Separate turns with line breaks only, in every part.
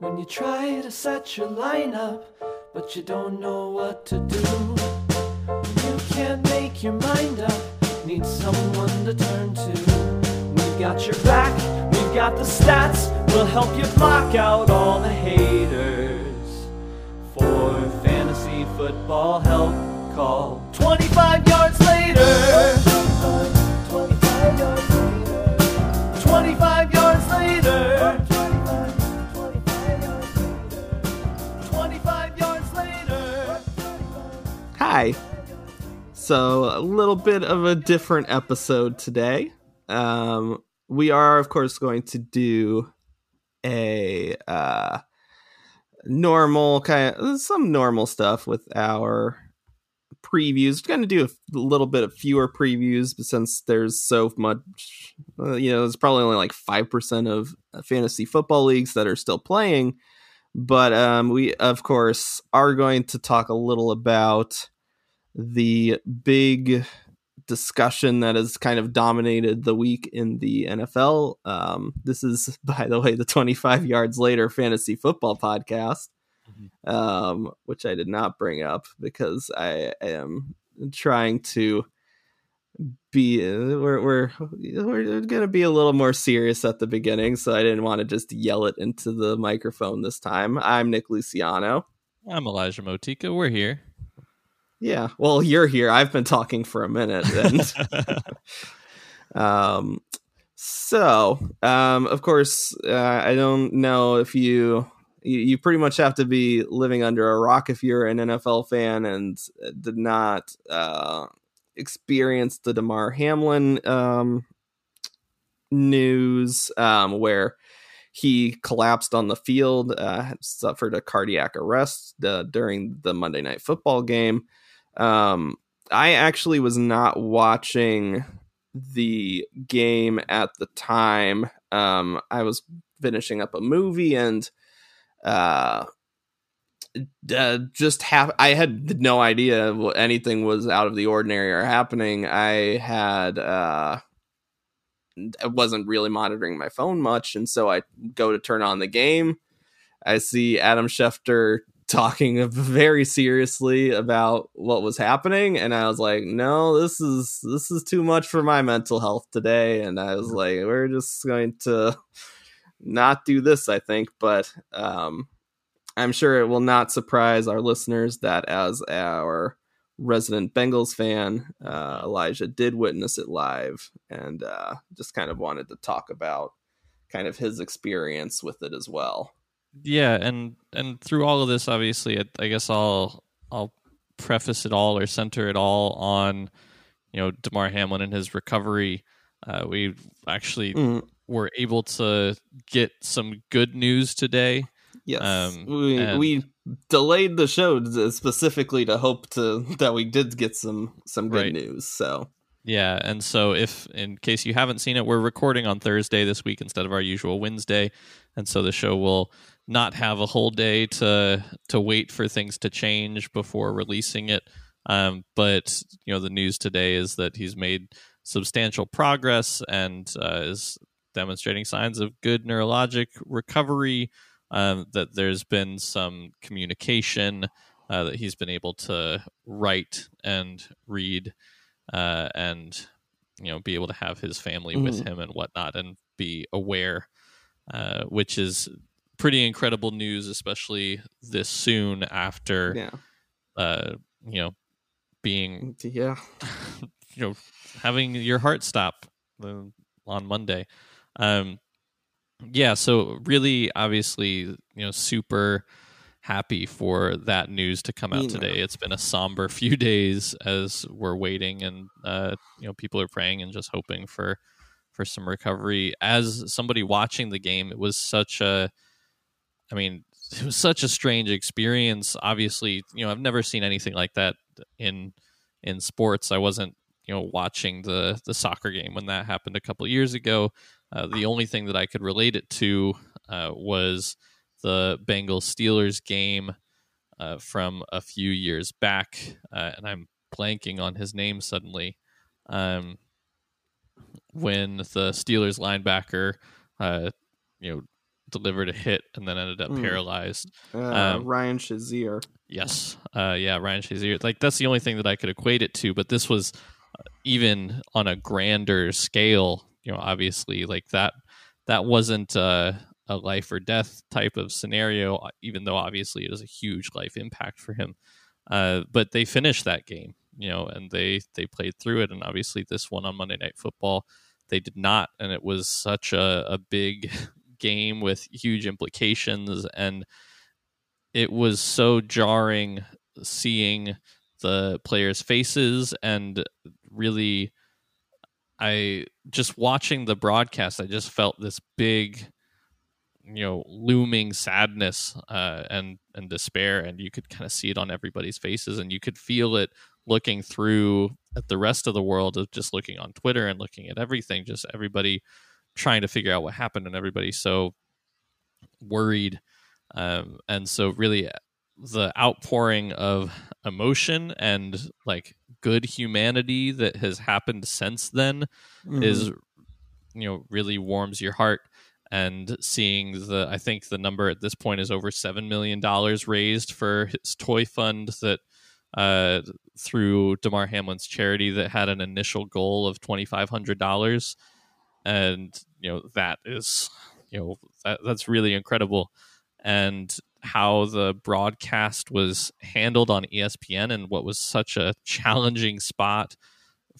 When you try to set your lineup, but you don't know what to do. You can't make your mind up, need someone to turn to. We've got your back, we've got the stats, we'll help you block out all the haters. For fantasy football help, call 25 yards later.
Hi. So, a little bit of a different episode today. Um, we are, of course, going to do a uh, normal kind of some normal stuff with our previews. We're going to do a little bit of fewer previews, but since there's so much, uh, you know, there's probably only like 5% of fantasy football leagues that are still playing. But um, we, of course, are going to talk a little about the big discussion that has kind of dominated the week in the NFL. Um, this is, by the way, the 25 yards later fantasy football podcast, um, which I did not bring up because I am trying to be we're we're we're gonna be a little more serious at the beginning so i didn't want to just yell it into the microphone this time i'm nick luciano
I'm Elijah Motika. We're here.
Yeah well you're here i've been talking for a minute and um so um of course uh, i don't know if you you you pretty much have to be living under a rock if you're an NFL fan and did not uh, experience the Damar Hamlin um, news um, where he collapsed on the field, uh, suffered a cardiac arrest uh, during the Monday Night Football game. Um, I actually was not watching the game at the time. Um, I was finishing up a movie and uh, uh, just have I had no idea what anything was out of the ordinary or happening. I had uh I wasn't really monitoring my phone much, and so I go to turn on the game. I see Adam Schefter talking very seriously about what was happening, and I was like, "No, this is this is too much for my mental health today." And I was like, "We're just going to not do this." I think, but um, I'm sure it will not surprise our listeners that as our resident Bengals fan, uh, Elijah did witness it live and uh, just kind of wanted to talk about kind of his experience with it as well.
Yeah, and and through all of this, obviously, I, I guess I'll I'll preface it all or center it all on you know Damar Hamlin and his recovery. Uh, we actually
Mm,
were able to get some good news today.
yes,
Um,
we
and-
we delayed the show specifically to hope to that we did get some some good
Right.
news. So
Yeah, and so if in case you haven't seen it, we're recording on Thursday this week instead of our usual Wednesday, and so the show will not have a whole day to to wait for things to change before releasing it. Um, but you know, the news today is that he's made substantial progress and uh, is demonstrating signs of good neurologic recovery. Um, that there's been some communication uh, that he's been able to write and read uh, and you know be able to have his family with
Mhm.
him and whatnot and be aware uh, which is pretty incredible news especially this soon after
yeah,
uh, you know being
yeah,
you know having your heart stop uh, on monday. Um yeah so really obviously you know super happy for that news to come out
Yeah.
today. it's been a somber few days as we're waiting and uh you know people are praying and just hoping for for some recovery. As somebody watching the game it was such a i mean it was such a strange experience. Obviously you know i've never seen anything like that in in sports. I wasn't you know watching the the soccer game when that happened a couple years ago. Uh, the only thing that i could relate it to uh, was the bengals steelers game uh, from a few years back uh, and i'm blanking on his name suddenly um, when the steelers linebacker uh, you know delivered a hit and then ended up
Mm.
paralyzed.
Uh,
Um,
Ryan Shazier.
Yes. Uh, yeah, Ryan Shazier. Like that's the only thing that I could equate it to. But this was uh, even on a grander scale. You know, obviously, like that. That wasn't uh, a life or death type of scenario. uh, Even though obviously it was a huge life impact for him. Uh, but they finished that game. You know, and they they played through it. And obviously, this one on Monday Night Football, they did not. And it was such a, a big game with huge implications and it was so jarring seeing the players' faces and really I just watching the broadcast I just felt this big you know looming sadness uh, and and despair and you could kind of see it on everybody's faces and you could feel it looking through at the rest of the world of just looking on Twitter and looking at everything just everybody trying to figure out what happened and everybody so worried um, and so really the outpouring of emotion and like good humanity that has happened since then is you know really warms your heart. And seeing the i think the number at this point is over seven million dollars raised for his toy fund that uh, through Damar Hamlin's charity that had an initial goal of twenty five hundred dollars, and you know that is you know that, that's really incredible, and how the broadcast was handled on ESPN and what was such a challenging spot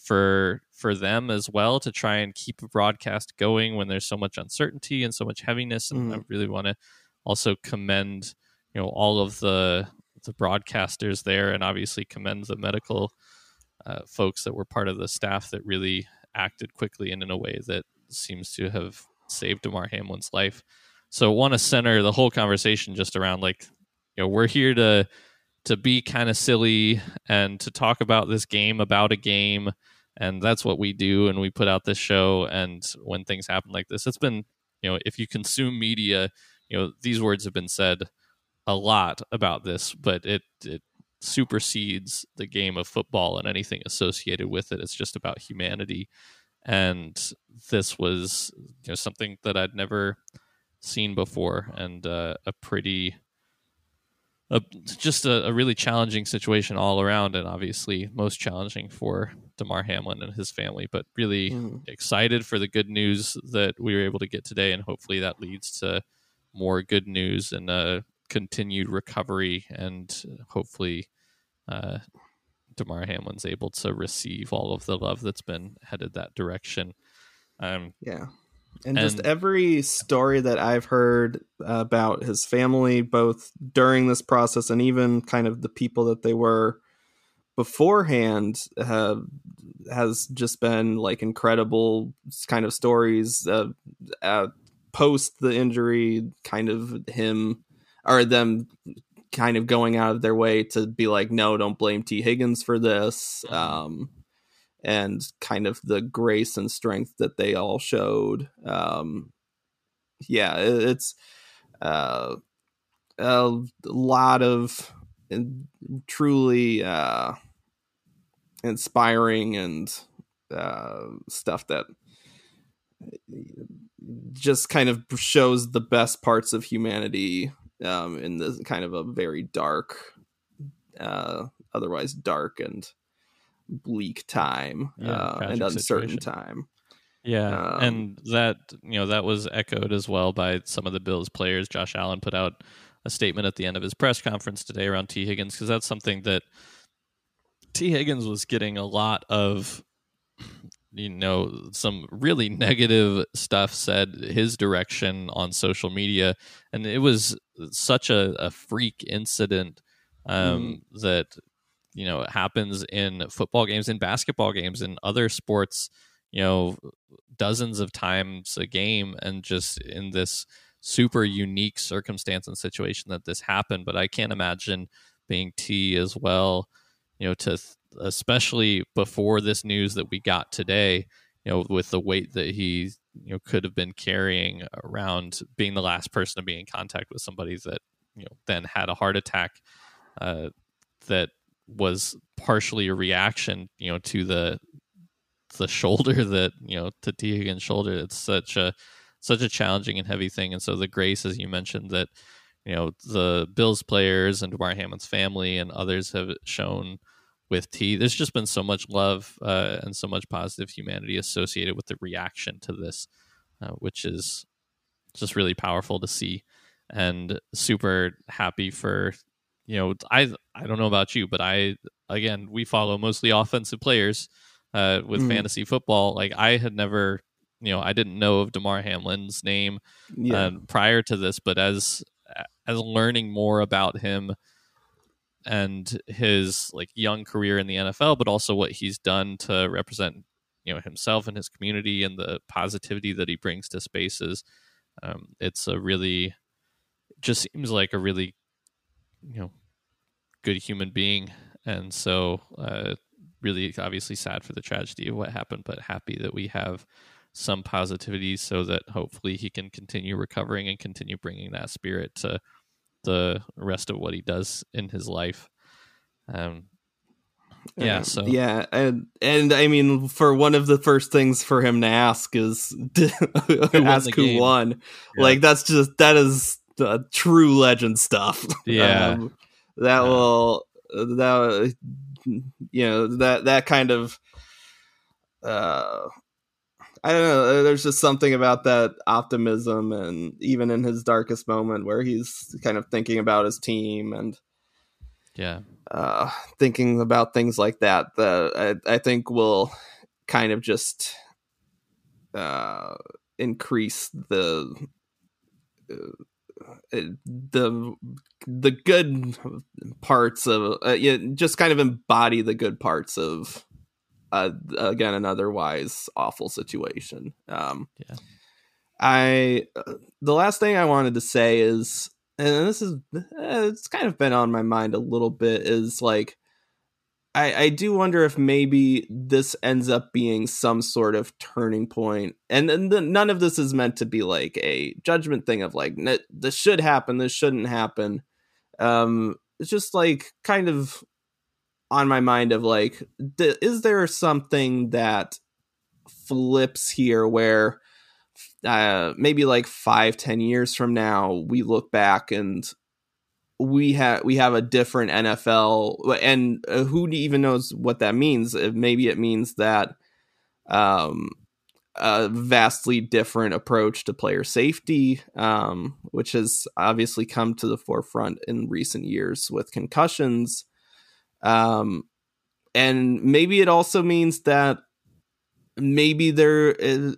for for them as well to try and keep a broadcast going when there's so much uncertainty and so much heaviness. And I really want to also commend you know all of the the broadcasters there and obviously commend the medical uh, folks that were part of the staff that really acted quickly and in a way that seems to have saved Damar Hamlin's life. So want to center the whole conversation just around like you know we're here to to be kind of silly and to talk about this game about a game and that's what we do and we put out this show and when things happen like this it's been you know if you consume media you know these words have been said a lot about this but it it supersedes the game of football and anything associated with it it's just about humanity and this was you know something that I'd never seen before and uh, a pretty a, just a, a really challenging situation all around and obviously most challenging for Damar Hamlin and his family but really
Mhm.
excited for the good news that we were able to get today and hopefully that leads to more good news and a continued recovery and hopefully uh, Damar Hamlin's able to receive all of the love that's been headed that direction um,
Yeah. And, just every story that I've heard about his family, both during this process and even kind of the people that they were beforehand, have has just been like incredible kind of stories. Uh, uh, post the injury, kind of him or them kind of going out of their way to be like, no, don't blame Tee Higgins for this. Um, and kind of the grace and strength that they all showed. Um, yeah, it, it's uh, a lot of truly uh, inspiring and uh, stuff that just kind of shows the best parts of humanity um, in this kind of a very dark, uh, otherwise dark and bleak time
Yeah,
uh, and uncertain
situation.
time.
Yeah,
Um,
and that you know that was echoed as well by some of the Bills players. Josh Allen put out a statement at the end of his press conference today around Tee Higgins because that's something that Tee Higgins was getting a lot of you know some really negative stuff said his direction on social media. And it was such a, a freak incident um, that you know happens in football games in basketball games in other sports you know dozens of times a game and just in this super unique circumstance and situation that this happened. But i can't imagine being t as well you know to especially before this news that we got today you know with the weight that he you know could have been carrying around being the last person to be in contact with somebody that you know then had a heart attack uh, that was partially a reaction you know to the the shoulder that you know to Tee Higgins' shoulder. It's such a such a challenging and heavy thing. And so the grace, as you mentioned, that you know the Bills players and Damar Hamlin's family and others have shown with T. There's just been so much love uh, and so much positive humanity associated with the reaction to this, uh, which is just really powerful to see, and super happy for you know I I don't know about you, but I again we follow mostly offensive players uh, with mm. fantasy football. Like I had never you know I didn't know of Damar Hamlin's name yeah. uh, prior to this, but as as learning more about him and his like young career in the NFL, but also what he's done to represent you know himself and his community and the positivity that he brings to spaces. Um, it's a really just seems like a really you know good human being, and so uh, really obviously sad for the tragedy of what happened, but happy that we have some positivity so that hopefully he can continue recovering and continue bringing that spirit to the rest of what he does in his life. Um, yeah, so
yeah, and and I mean, for one of the first things for him to ask is who ask who won. Yeah. Like that's just that is the true legend stuff.
Yeah, um,
that yeah. will that you know that that kind of uh I don't know. There's just something about that optimism, and even in his darkest moment, where he's kind of thinking about his team and
yeah,
uh, thinking about things like that. That I, I think will kind of just uh, increase the uh, the the good parts of uh, yeah, just kind of embody the good parts of uh, again an otherwise awful situation. Um,
yeah.
I uh, the last thing I wanted to say is, and this is uh, it's kind of been on my mind a little bit, is like I, I do wonder if maybe this ends up being some sort of turning point, and, and the, none of this is meant to be like a judgment thing of like this should happen, this shouldn't happen. Um, it's just like kind of on my mind of like, th- is there something that flips here where uh, maybe like five, ten years from now, we look back and we have we have a different NFL, and uh, who even knows what that means? Maybe it means that um, a vastly different approach to player safety, um, which has obviously come to the forefront in recent years with concussions. Um, and maybe it also means that maybe there is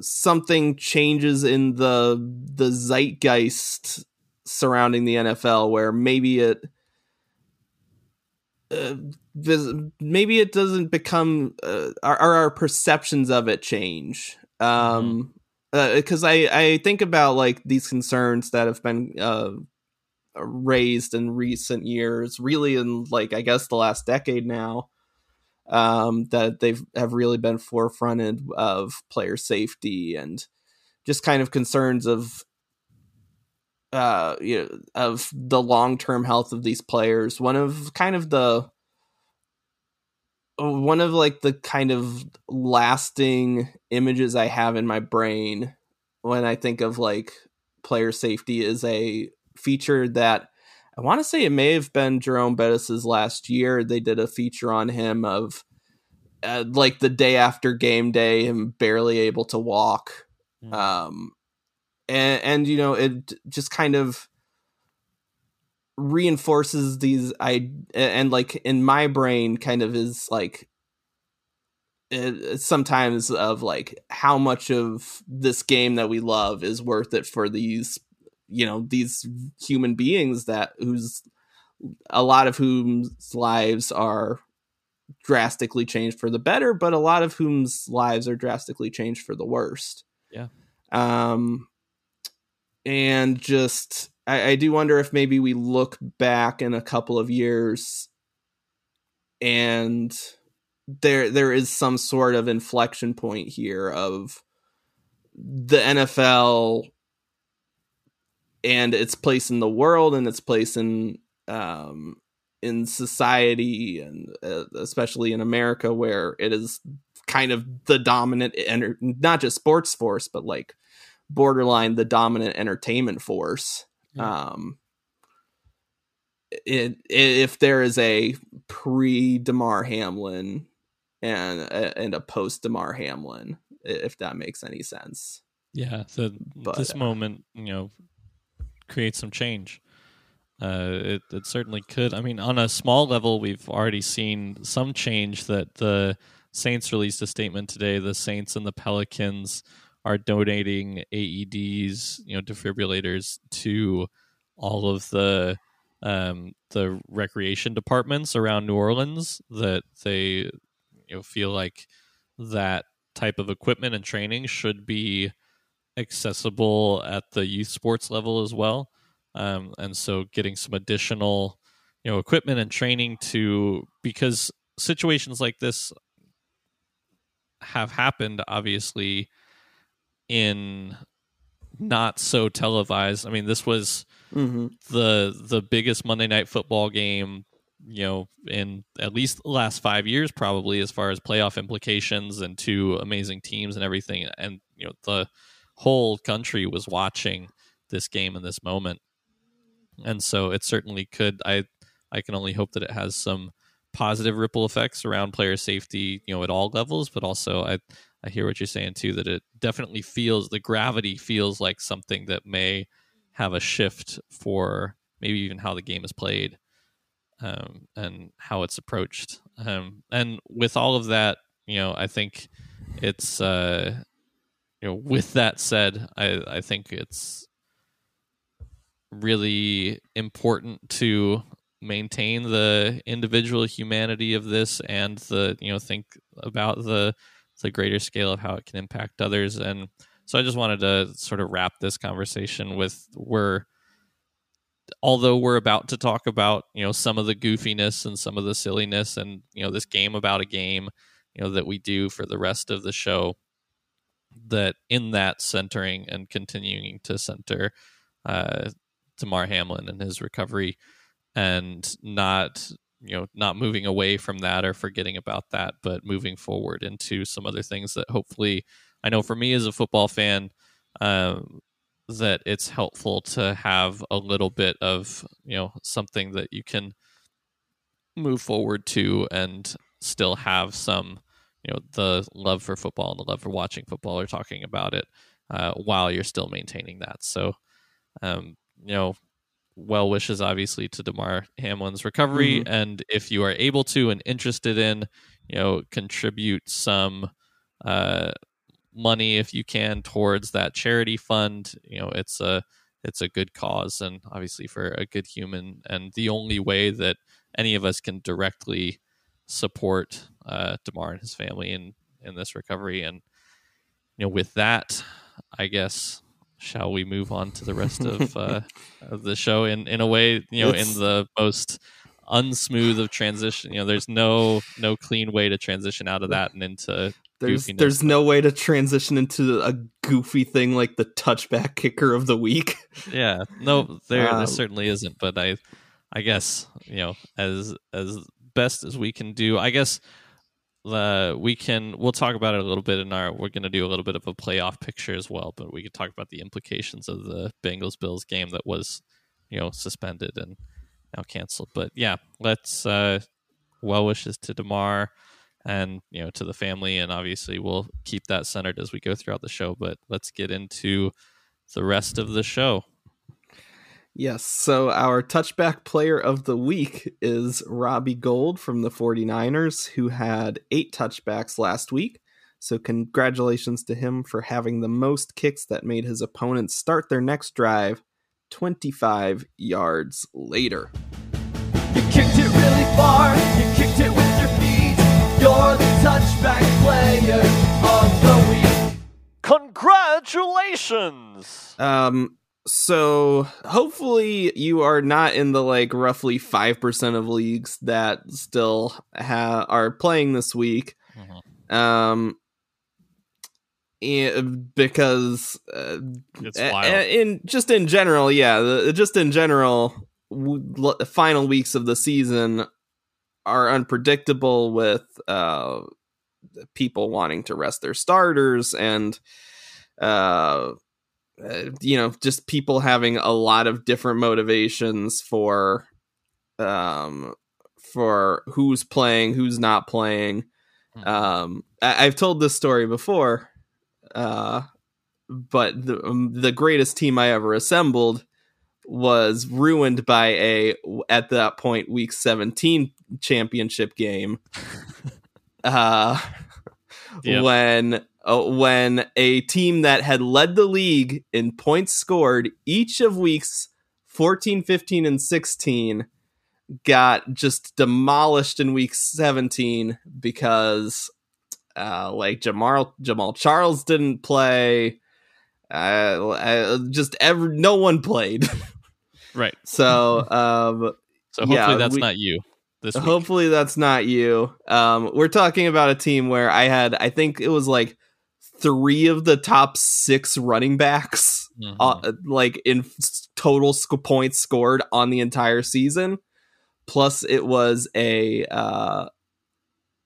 something changes in the the zeitgeist surrounding the NFL where maybe it uh, maybe it doesn't become uh, our, our perceptions of it change um because mm-hmm. uh, I I think about like these concerns that have been uh, raised in recent years, really in like I guess the last decade now, um, that they've have really been forefronted of player safety and just kind of concerns of uh you know of the long-term health of these players. One of kind of the one of like the kind of lasting images i have in my brain when i think of like player safety is a feature that I want to say it may have been Jerome Bettis's last year. They did a feature on him of uh, like the day after game day, him barely able to walk. Mm. Um, and, and you know, it just kind of reinforces these I and like in my brain kind of is like it, sometimes of like how much of this game that we love is worth it for these you know these human beings that whose a lot of whom's lives are drastically changed for the better but a lot of whom's lives are drastically changed for the worst.
Yeah.
Um and just I, I do wonder if maybe we look back in a couple of years and there there is some sort of inflection point here of the NFL and its place in the world and its place in um, in society and uh, especially in America where it is kind of the dominant and not just sports force but like borderline the dominant entertainment force.
Yeah.
Um, it, if there is a pre Damar Hamlin and and a post Damar Hamlin, if that makes any sense.
Yeah, so
But,
this
uh,
moment, you know, creates some change. Uh, it it certainly could. I mean, on a small level, we've already seen some change. That the Saints released a statement today. The Saints and the Pelicans are donating AEDs, you know, defibrillators to all of the um, the recreation departments around New Orleans. That they you know feel like that type of equipment and training should be accessible at the youth sports level as well. Um, and so getting some additional, you know, equipment and training to because situations like this have happened obviously in not so televised. I mean, this was
Mm-hmm.
the the biggest Monday night football game, you know, in at least the last five years, probably as far as playoff implications and two amazing teams and everything. And you know, the whole country was watching this game in this moment, and so it certainly could. I I can only hope that it has some positive ripple effects around player safety, you know, at all levels. But also, I I hear what you're saying too. That it definitely feels the gravity feels like something that may have a shift for maybe even how the game is played um, and how it's approached. Um, and with all of that, you know, I think it's uh, you know, with that said, I I think it's really important to maintain the individual humanity of this and the you know think about the the greater scale of how it can impact others. And so i just wanted to sort of wrap this conversation with we're although we're about to talk about you know some of the goofiness and some of the silliness and you know this game about a game you know that we do for the rest of the show that in that centering and continuing to center uh Damar Hamlin and his recovery and not you know not moving away from that or forgetting about that but moving forward into some other things that hopefully I know for me as a football fan um, that it's helpful to have a little bit of you know something that you can move forward to and still have some you know the love for football and the love for watching football or talking about it uh, while you're still maintaining that. So um, you know well wishes obviously to Damar Hamlin's recovery. And if you are able to and interested in you know contribute some uh money if you can towards that charity fund you know it's a it's a good cause and obviously for a good human and the only way that any of us can directly support uh Damar and his family in in this recovery and you know with that I guess shall we move on to the rest of uh of the show in in a way you know
It's-
in the most unsmooth of transition you know there's no no clean way to transition out of that and into
There's
goofiness.
there's no way to transition into a goofy thing like the touchback kicker of the week.
yeah no there
Um,
there certainly isn't but i i guess you know as as best as we can do i guess uh, we can we'll talk about it a little bit in our we're going to do a little bit of a playoff picture as well but we could talk about the implications of the bengals bills game that was you know suspended and now canceled. But yeah let's uh well wishes to damar and you know to the family and obviously we'll keep that centered as we go throughout the show but let's get into the rest of the show
Yes, so our touchback player of the week is Robbie Gould from the 49ers, who had eight touchbacks last week. So, congratulations to him for having the most kicks that made his opponents start their next drive 25 yards later.
You kicked it really far, you kicked it with your feet. You're the touchback player of the week.
congratulations
Um, so hopefully you are not in the like roughly 5% of leagues that still ha- are playing this week. Um, and because uh, in just in general, yeah, the, just in general, w- l- the final weeks of the season are unpredictable with uh people wanting to rest their starters and uh uh, you know, just people having a lot of different motivations for, um, for who's playing, who's not playing.
Mhm.
Um, I- I've told this story before, uh, but the um, the greatest team I ever assembled was ruined by a at that point week 17 championship game uh
Yep.
when uh, when a team that had led the league in points scored each of weeks 14 15 and 16 got just demolished in week 17 because uh like Jamal Jamaal Charles didn't play uh, uh just every no one played
right.
so um
So hopefully
Yeah,
that's
we-
not you this week.
Hopefully that's not you. Um, we're talking about a team where I had, I think it was like three of the top six running backs,
Mhm.
uh, like in total sc- points scored on the entire season. Plus, it was a uh,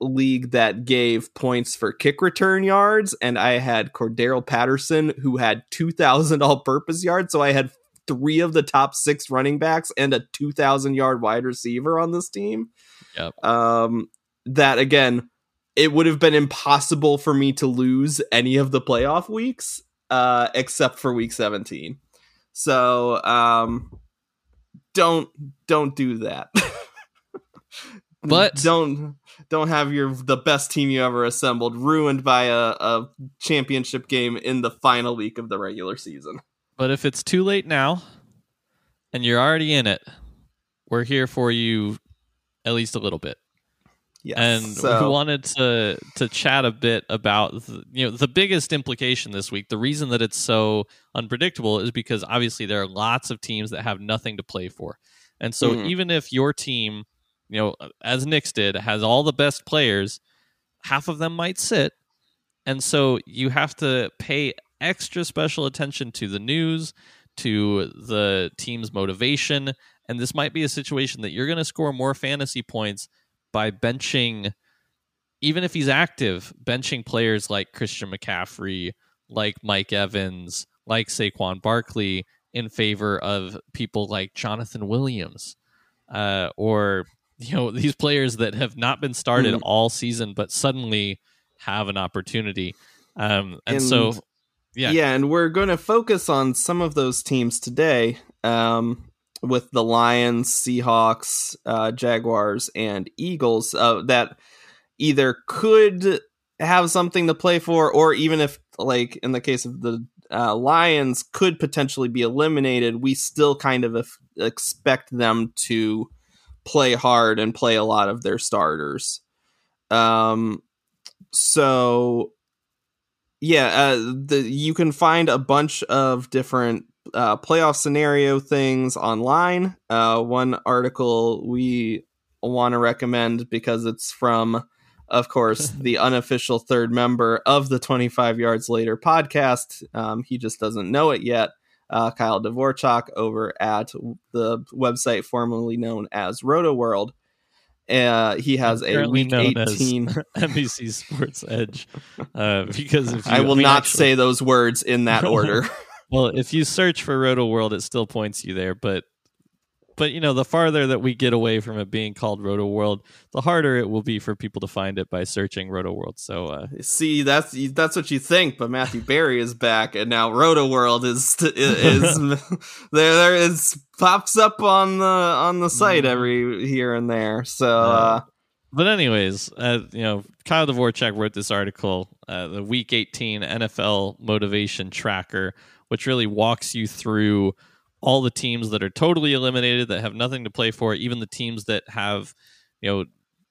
league that gave points for kick return yards, and I had Cordarrelle Patterson who had two thousand all-purpose yards. So I had three of the top six running backs and a two thousand yard wide receiver on this team.
Yep.
Um, that again, it would have been impossible for me to lose any of the playoff weeks, uh, except for week seventeen. So, um, don't don't do that.
But-
don't don't have your the best team you ever assembled ruined by a, a championship game in the final week of the regular season.
But if it's too late now and you're already in it, we're here for you at least a little bit.
Yes.
and
so,
we wanted to to chat a bit about the, you know the biggest implication this week. The reason that it's so unpredictable is because obviously there are lots of teams that have nothing to play for, and so
Mhm.
even if your team, you know, as Knicks did, has all the best players, half of them might sit, and so you have to pay extra special attention to the news, to the team's motivation, and this might be a situation that you're going to score more fantasy points by benching even if he's active, benching players like Christian McCaffrey, like Mike Evans, like Saquon Barkley in favor of people like Jonathan Williams, uh, or you know these players that have not been started
Mhm.
all season but suddenly have an opportunity. Um, and, so, yeah,
yeah. and we're going to focus on some of those teams today um, with the Lions, Seahawks, uh, Jaguars, and Eagles uh, that either could have something to play for, or even if, like in the case of the uh, Lions, could potentially be eliminated, we still kind of expect them to play hard and play a lot of their starters. Um, so yeah, uh, the you can find a bunch of different uh, playoff scenario things online. Uh, one article we want to recommend because it's from, of course, the unofficial third member of the 25 Yards Later podcast. Um, he just doesn't know it yet. Uh, Kyle Dvorchak over at the website formerly known as Rotoworld. Uh, he has a week
known as
18.
NBC Sports Edge, uh, because if you,
I will
mean,
not
actually-
say those words in that order.
Well, if you search for Rotoworld, it still points you there. But, but you know, the farther that we get away from it being called Rotoworld, the harder it will be for people to find it by searching Rotoworld. So, uh,
See, that's that's what you think, but Matthew Berry is back, and now Rotoworld is is, is there. There is pops up on the on the site
Mhm.
every here and there. So uh,
but anyways, uh, you know, Kyle Dvorchak wrote this article, uh, the Week 18 NFL Motivation Tracker, which really walks you through all the teams that are totally eliminated, that have nothing to play for, even the teams that have, you know,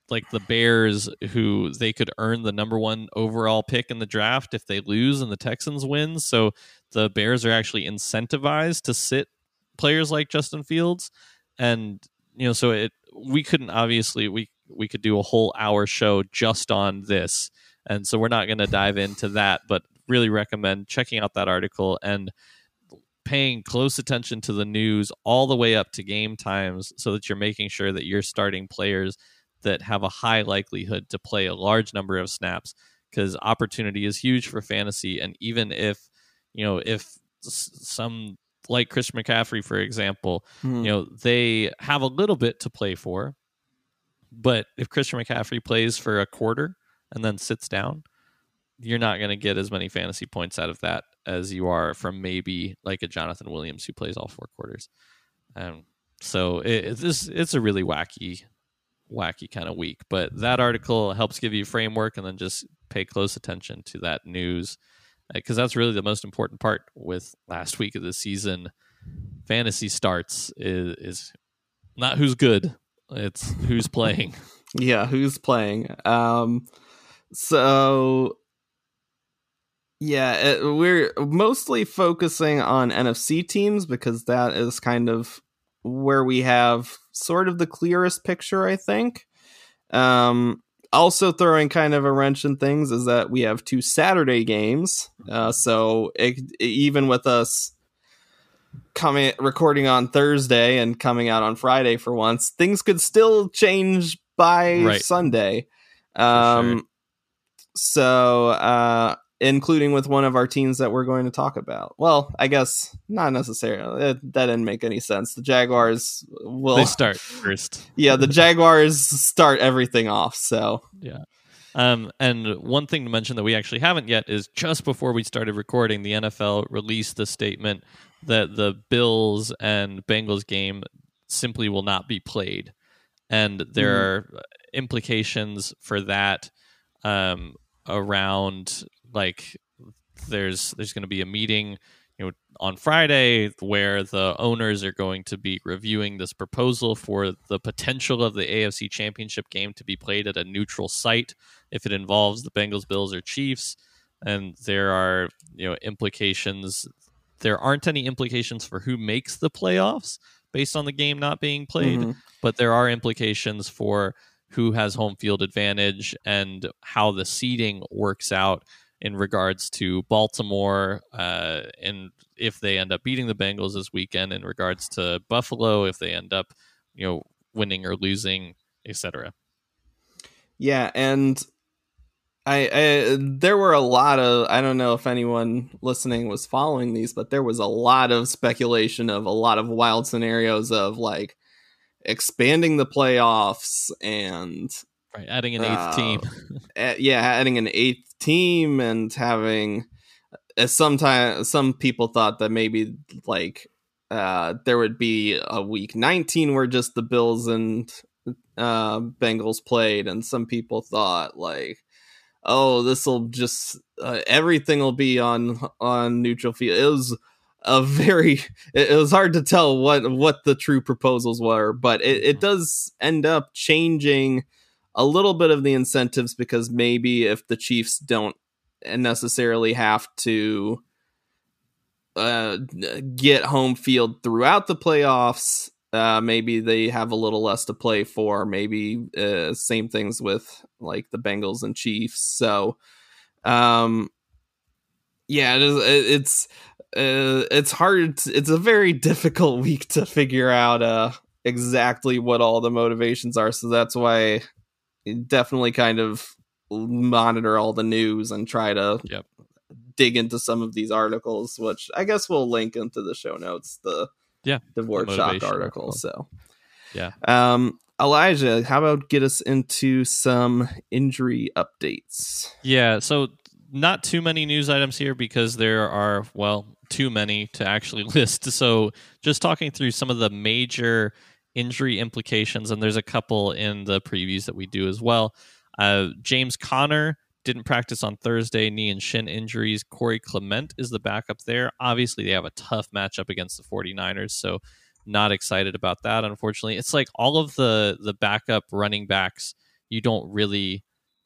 like the Bears, who they could earn the number one overall pick in the draft if they lose and the Texans win. So the Bears are actually incentivized to sit players like Justin Fields, and you know, so it we couldn't obviously we we could do a whole hour show just on this, and so we're not going to dive into that, but really recommend checking out that article and paying close attention to the news all the way up to game times so that you're making sure that you're starting players that have a high likelihood to play a large number of snaps because opportunity is huge for fantasy and even if you know if some like Chris McCaffrey, for example,
Hmm.
you know, they have a little bit to play for. But if Christian McCaffrey plays for a quarter and then sits down, you're not going to get as many fantasy points out of that as you are from maybe like a Jonathan Williams who plays all four quarters. Um, so it, it's this it's a really wacky, wacky kind of week. But that article helps give you framework, and then just pay close attention to that news because that's really the most important part with last week of the season. Fantasy starts is, is not who's good; it's who's playing.
yeah who's playing um so yeah it, we're mostly focusing on nfc teams because that is kind of where we have sort of the clearest picture i think um also throwing kind of a wrench in things is that we have two saturday games uh so it, even with us coming recording on Thursday and coming out on Friday for once, things could still change by
Right.
Sunday. Um so uh including with one of our teams that we're going to talk about. Well, I guess not necessarily. It, that didn't make any sense. The Jaguars will
they start first.
Yeah, the Jaguars start everything off, so yeah.
Um, and one thing to mention that we actually haven't yet is just before we started recording, the NFL released the statement that the Bills and Bengals game simply will not be played, and there are implications for that um, around like there's there's going to be a meeting you know on Friday where the owners are going to be reviewing this proposal for the potential of the AFC Championship game to be played at a neutral site if it involves the Bengals, Bills, or Chiefs. And there are you know implications. There aren't any implications for who makes the playoffs based on the game not being played,
mhm.
but there are implications for who has home field advantage and how the seeding works out in regards to Baltimore uh, and if they end up beating the Bengals this weekend in regards to Buffalo if they end up you know winning or losing etc.
Yeah, and I, I there were a lot of I don't know if anyone listening was following these, but there was a lot of speculation of a lot of wild scenarios of like expanding the playoffs and
Right, adding an eighth
Uh,
team.
yeah, adding an eighth team and having uh, sometimes some people thought that maybe like uh there would be a week 19 where just the Bills and uh Bengals played and some people thought like oh this will just uh, everything will be on on neutral field. It was a very it, it was hard to tell what what the true proposals were but it, it does end up changing a little bit of the incentives because maybe if the Chiefs don't necessarily have to uh, get home field throughout the playoffs, uh, maybe they have a little less to play for. Maybe uh, same things with like the Bengals and Chiefs. So, um, yeah, it is, it- it's uh, it's hard. It's a very difficult week to figure out uh, exactly what all the motivations are. So that's why definitely kind of monitor all the news and try to
Yep.
dig into some of these articles, which I guess we'll link into the show notes. The
Yeah,
Dvorchak
motivation
article.
article.
So
Yeah.
um, Elijah, how about get us into some injury updates?
Yeah, so not too many news items here because there are, well, too many to actually list. So just talking through some of the major injury implications, and there's a couple in the previews that we do as well. Uh, James Conner didn't practice on Thursday, knee and shin injuries. Corey Clement is the backup there. Obviously, they have a tough matchup against the 49ers, so not excited about that, unfortunately. It's like all of the the backup running backs, you don't really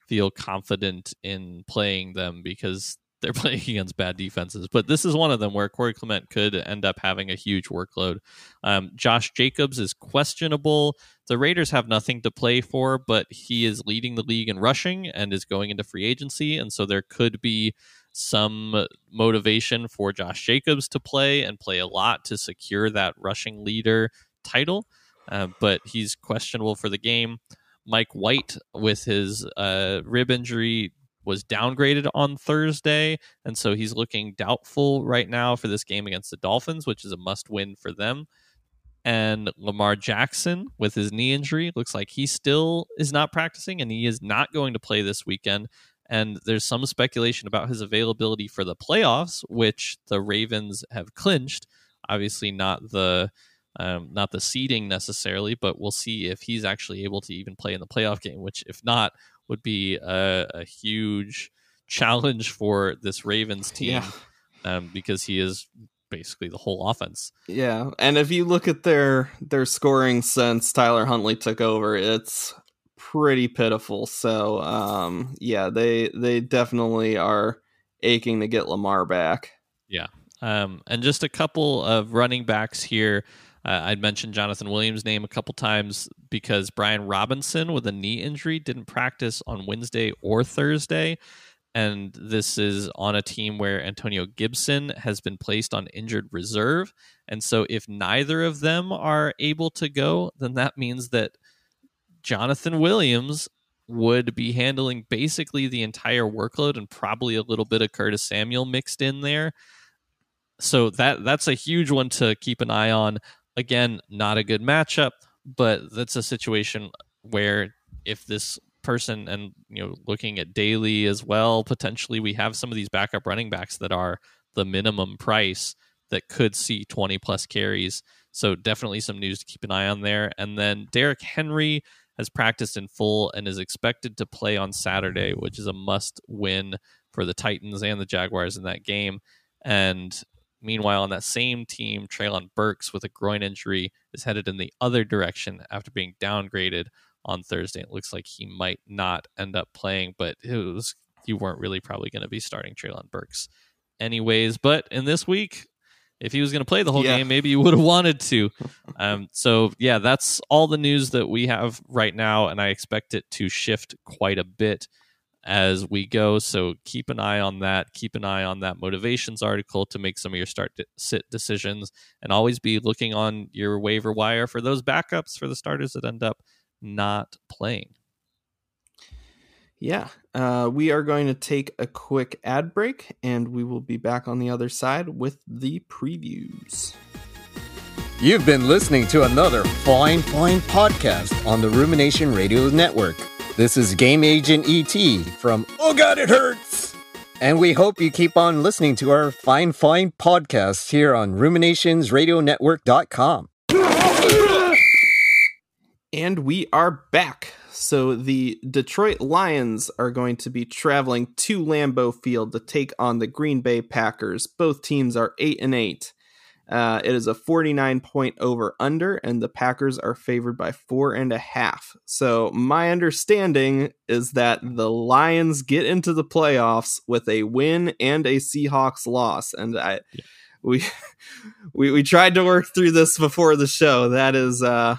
feel confident in playing them because they're playing against bad defenses. But this is one of them where Corey Clement could end up having a huge workload. Um, Josh Jacobs is questionable. The Raiders have nothing to play for, but he is leading the league in rushing and is going into free agency. And so there could be some motivation for Josh Jacobs to play and play a lot to secure that rushing leader title. Uh, but he's questionable for the game. Mike White with his uh, rib injury was downgraded on Thursday, and so he's looking doubtful right now for this game against the Dolphins, which is a must win for them. And Lamar Jackson, with his knee injury, looks like he still is not practicing and he is not going to play this weekend. And there's some speculation about his availability for the playoffs, which the Ravens have clinched. Obviously, not the um, not the seeding necessarily, but we'll see if he's actually able to even play in the playoff game. Which, if not, would be a, a huge challenge for this Ravens team
Yeah.
um, because he is basically the whole offense.
Yeah, and if you look at their their scoring since Tyler Huntley took over, it's pretty pitiful. So, um, yeah, they they definitely are aching to get Lamar back. Yeah.
Um, and just a couple of running backs here. Uh, I'd mentioned Jonathan Williams' name a couple times because Brian Robinson with a knee injury didn't practice on Wednesday or Thursday. And this is on a team where Antonio Gibson has been placed on injured reserve. And so, if neither of them are able to go, then that means that Jonathan Williams would be handling basically the entire workload and probably a little bit of Curtis Samuel mixed in there so that that's a huge one to keep an eye on. Again, not a good matchup, but that's a situation where if this person and you know looking at daily as well, potentially we have some of these backup running backs that are the minimum price that could see 20 plus carries. So definitely some news to keep an eye on there. And then Derrick Henry has practiced in full and is expected to play on Saturday, which is a must win for the Titans and the Jaguars in that game. And Meanwhile, on that same team, Treylon Burks with a groin injury is headed in the other direction after being downgraded on Thursday. It looks like he might not end up playing, but it was you weren't really probably going to be starting Treylon Burks anyways. But in this week, if he was going to play the whole
Yeah.
game, maybe you would have wanted to. Um, so yeah, that's all the news that we have right now, and I expect it to shift quite a bit as we go. So keep an eye on that. Keep an eye on that motivations article to make some of your start to sit decisions, and always be looking on your waiver wire for those backups for the starters that end up not playing.
Yeah, uh, we are going to take a quick ad break, and we will be back on the other side with the previews.
You've been listening to another fine, fine podcast on the Rumination Radio Network. This is Game Agent ET from Oh God, it hurts! And we hope you keep on listening to our fine, fine podcast here on ruminationsradionetwork.com.
And we are back. So the Detroit Lions are going to be traveling to Lambeau Field to take on the Green Bay Packers. Both teams are eight and eight. Uh, it is a 49 point over under, and the Packers are favored by four and a half. So, my understanding is that the Lions get into the playoffs with a win and a Seahawks loss. And I, we, we, we tried to work through this before the show. That is, uh,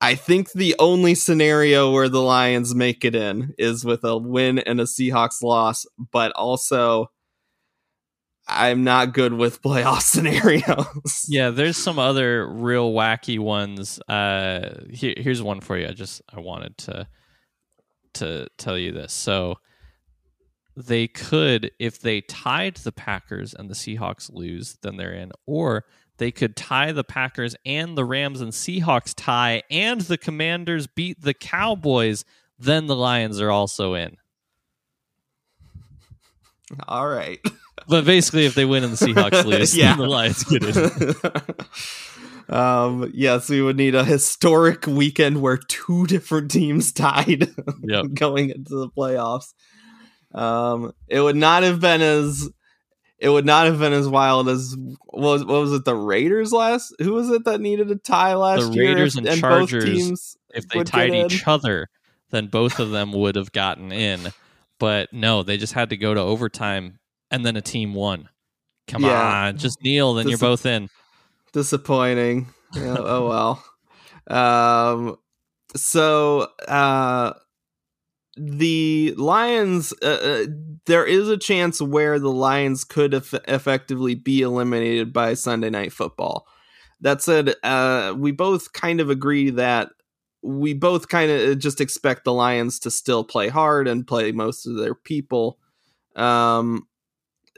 I think the only scenario where the Lions make it in is with a win and a Seahawks loss, but also I'm not good with playoff scenarios.
Yeah, there's some other real wacky ones. Uh, here, here's one for you. I just I wanted to to tell you this. So they could, if they tied the Packers and the Seahawks lose, then they're in, or they could tie the Packers and the Rams and Seahawks tie, and the Commanders beat the Cowboys, then the Lions are also in.
All right.
But basically, if they win and the Seahawks lose,
Yeah.
the Lions get in.
um yes, we would need a historic weekend where two different teams tied
Yep.
going into the playoffs. Um it would not have been as it would not have been as wild as what was what was it the Raiders last who was it that needed a tie last
The
year
Raiders and Chargers,
both teams
if they tied each other, then both of them would have gotten in. But no, they just had to go to overtime, and then a team won. Come
Yeah.
on, just kneel, then
This
you're both in.
disappointing. Yeah, oh well. Um so uh the Lions uh, uh, there is a chance where the Lions could eff- effectively be eliminated by Sunday night football. That said, uh we both kind of agree that we both kind of just expect the Lions to still play hard and play most of their people. Um,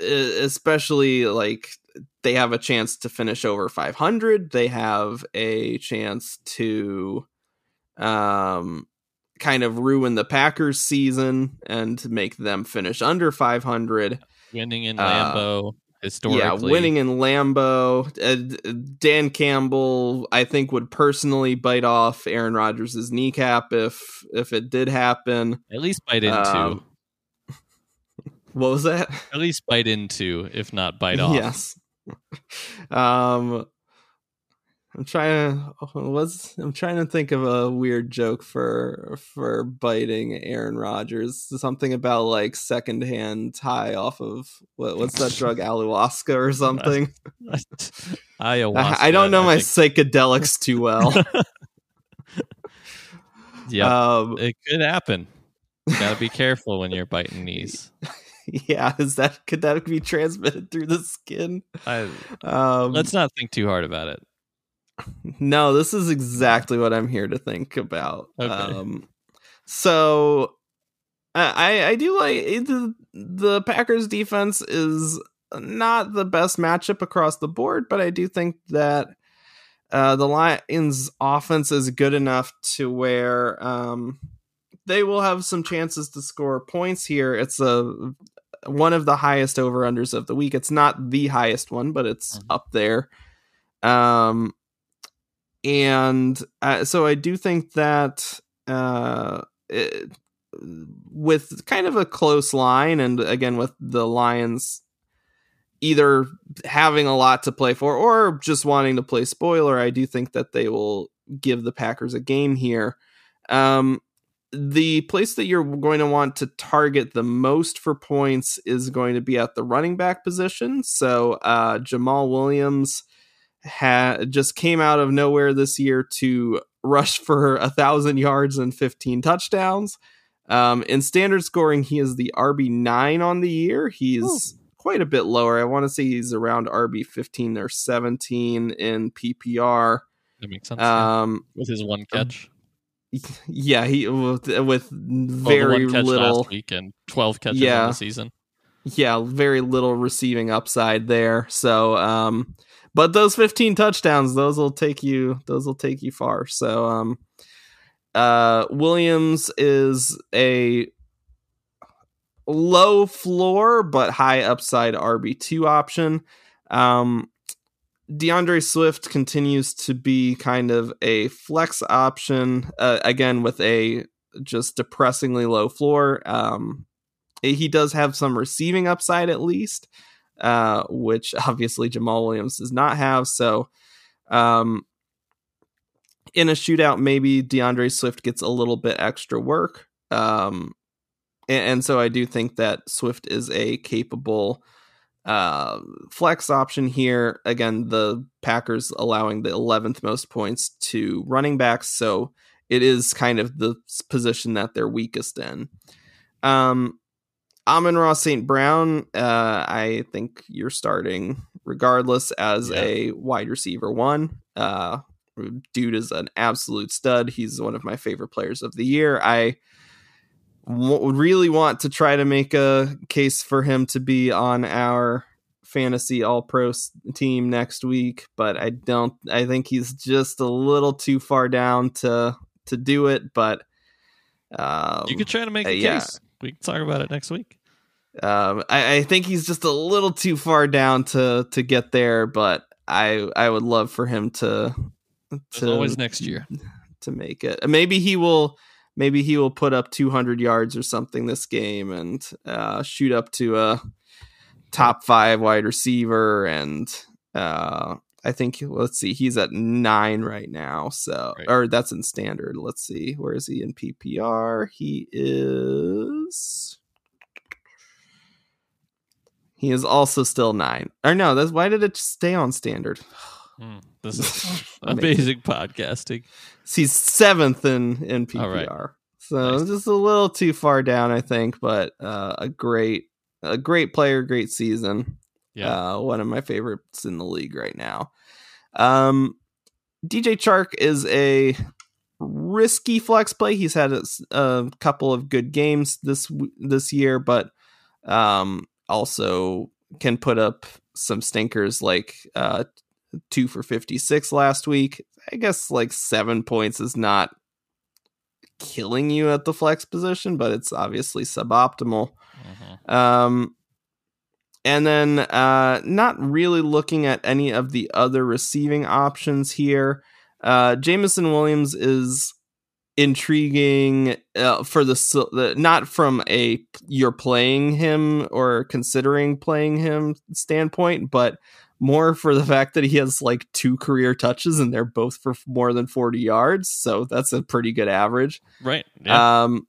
especially like they have a chance to finish over 500. They have a chance to um kind of ruin the Packers season and make them finish under 500.
Winning in
Uh,
Lambeau historically.
Yeah, winning in Lambeau. Uh, Dan Campbell, I think, would personally bite off Aaron Rodgers' kneecap if if it did happen.
At least bite into.
Um, what was that?
At least bite into, if not bite off.
Yes. um, I'm trying to what's I'm trying to think of a weird joke for for biting Aaron Rodgers. Something about like secondhand high off of what, what's that drug, ayahuasca or something.
Ayahuasca.
I, I don't know
I
my psychedelics too well.
Yeah,
um,
it could happen. You Got to be careful when you're biting knees.
yeah, is that could that be transmitted through the skin?
I,
Um,
let's not think too hard about it.
No, this is exactly what I'm here to think about.
Okay.
Um, so I I do like the the Packers defense is not the best matchup across the board, but I do think that uh, the Lions offense is good enough to where um, they will have some chances to score points here. It's a one of the highest over unders of the week. It's not the highest one, but it's
Mhm.
up there. Um, and uh, so I do think that uh, it, with kind of a close line, and again with the Lions either having a lot to play for or just wanting to play spoiler, I do think that they will give the Packers a game here. Um, the place that you're going to want to target the most for points is going to be at the running back position. So uh, Jamaal Williams had just came out of nowhere this year to rush for a thousand yards and 15 touchdowns. Um, in standard scoring, he is the RB nine on the year. He's quite a bit lower. I want to say he's around RB 15 or 17 in PPR.
That makes sense. yeah.
Um,
With his one catch.
yeah, he with, with
Well, the
very
one catch
little
last week and 12 catches
Yeah.
on the season.
yeah, very little receiving upside there. So, um, but those 15 touchdowns, those will take you, those will take you far. So, um, uh, Williams is a low floor but high upside RB2 option. Um, D'Andre Swift continues to be kind of a flex option, uh, again, with a just depressingly low floor. Um, he does have some receiving upside at least, uh, which obviously Jamaal Williams does not have. So, um, in a shootout, maybe D'Andre Swift gets a little bit extra work. Um, and, and so I do think that Swift is a capable uh, flex option here. Again, the Packers allowing the 11th most points to running backs. So it is kind of the position that they're weakest in. Um, Amon-Ra St. Brown, uh, I think you're starting regardless as
Yeah.
a wide receiver one. Uh, dude is an absolute stud. He's one of my favorite players of the year. I w- really want to try to make a case for him to be on our fantasy all pro team next week, but I don't. I think he's just a little too far down to to do it. But um,
You could try to make
uh,
a
yeah.
case. We can talk about it next week.
Um, I, I think he's just a little too far down to to get there, but I I would love for him to
As always next year.
to make it. Maybe he will. Maybe he will put up 200 yards or something this game and uh, shoot up to a top five wide receiver. And uh, I think let's see, he's at nine right now. So
Right.
or that's in standard. Let's see, where is he in PPR? He is. He is also still nine. Or no, that's why did it stay on standard?
Hmm, This is
Amazing.
podcasting.
He's seventh in in PPR.
Right.
So
Nice.
just a little too far down, I think, but uh, a great a great player, great season.
Yeah.
Uh, one of my favorites in the league right now. Um, DJ Chark is a risky flex play. He's had a couple of good games this this year, but um, also can put up some stinkers like uh, two for fifty six last week. I guess like seven points is not killing you at the flex position, but it's obviously suboptimal.
Mhm.
Um, and then uh, not really looking at any of the other receiving options here. Uh, Jameson Williams is intriguing uh, for the, the not from a you're playing him or considering playing him standpoint, but more for the fact that he has like two career touches and they're both for more than 40 yards. So that's a pretty good average.
Right. Yeah.
Um,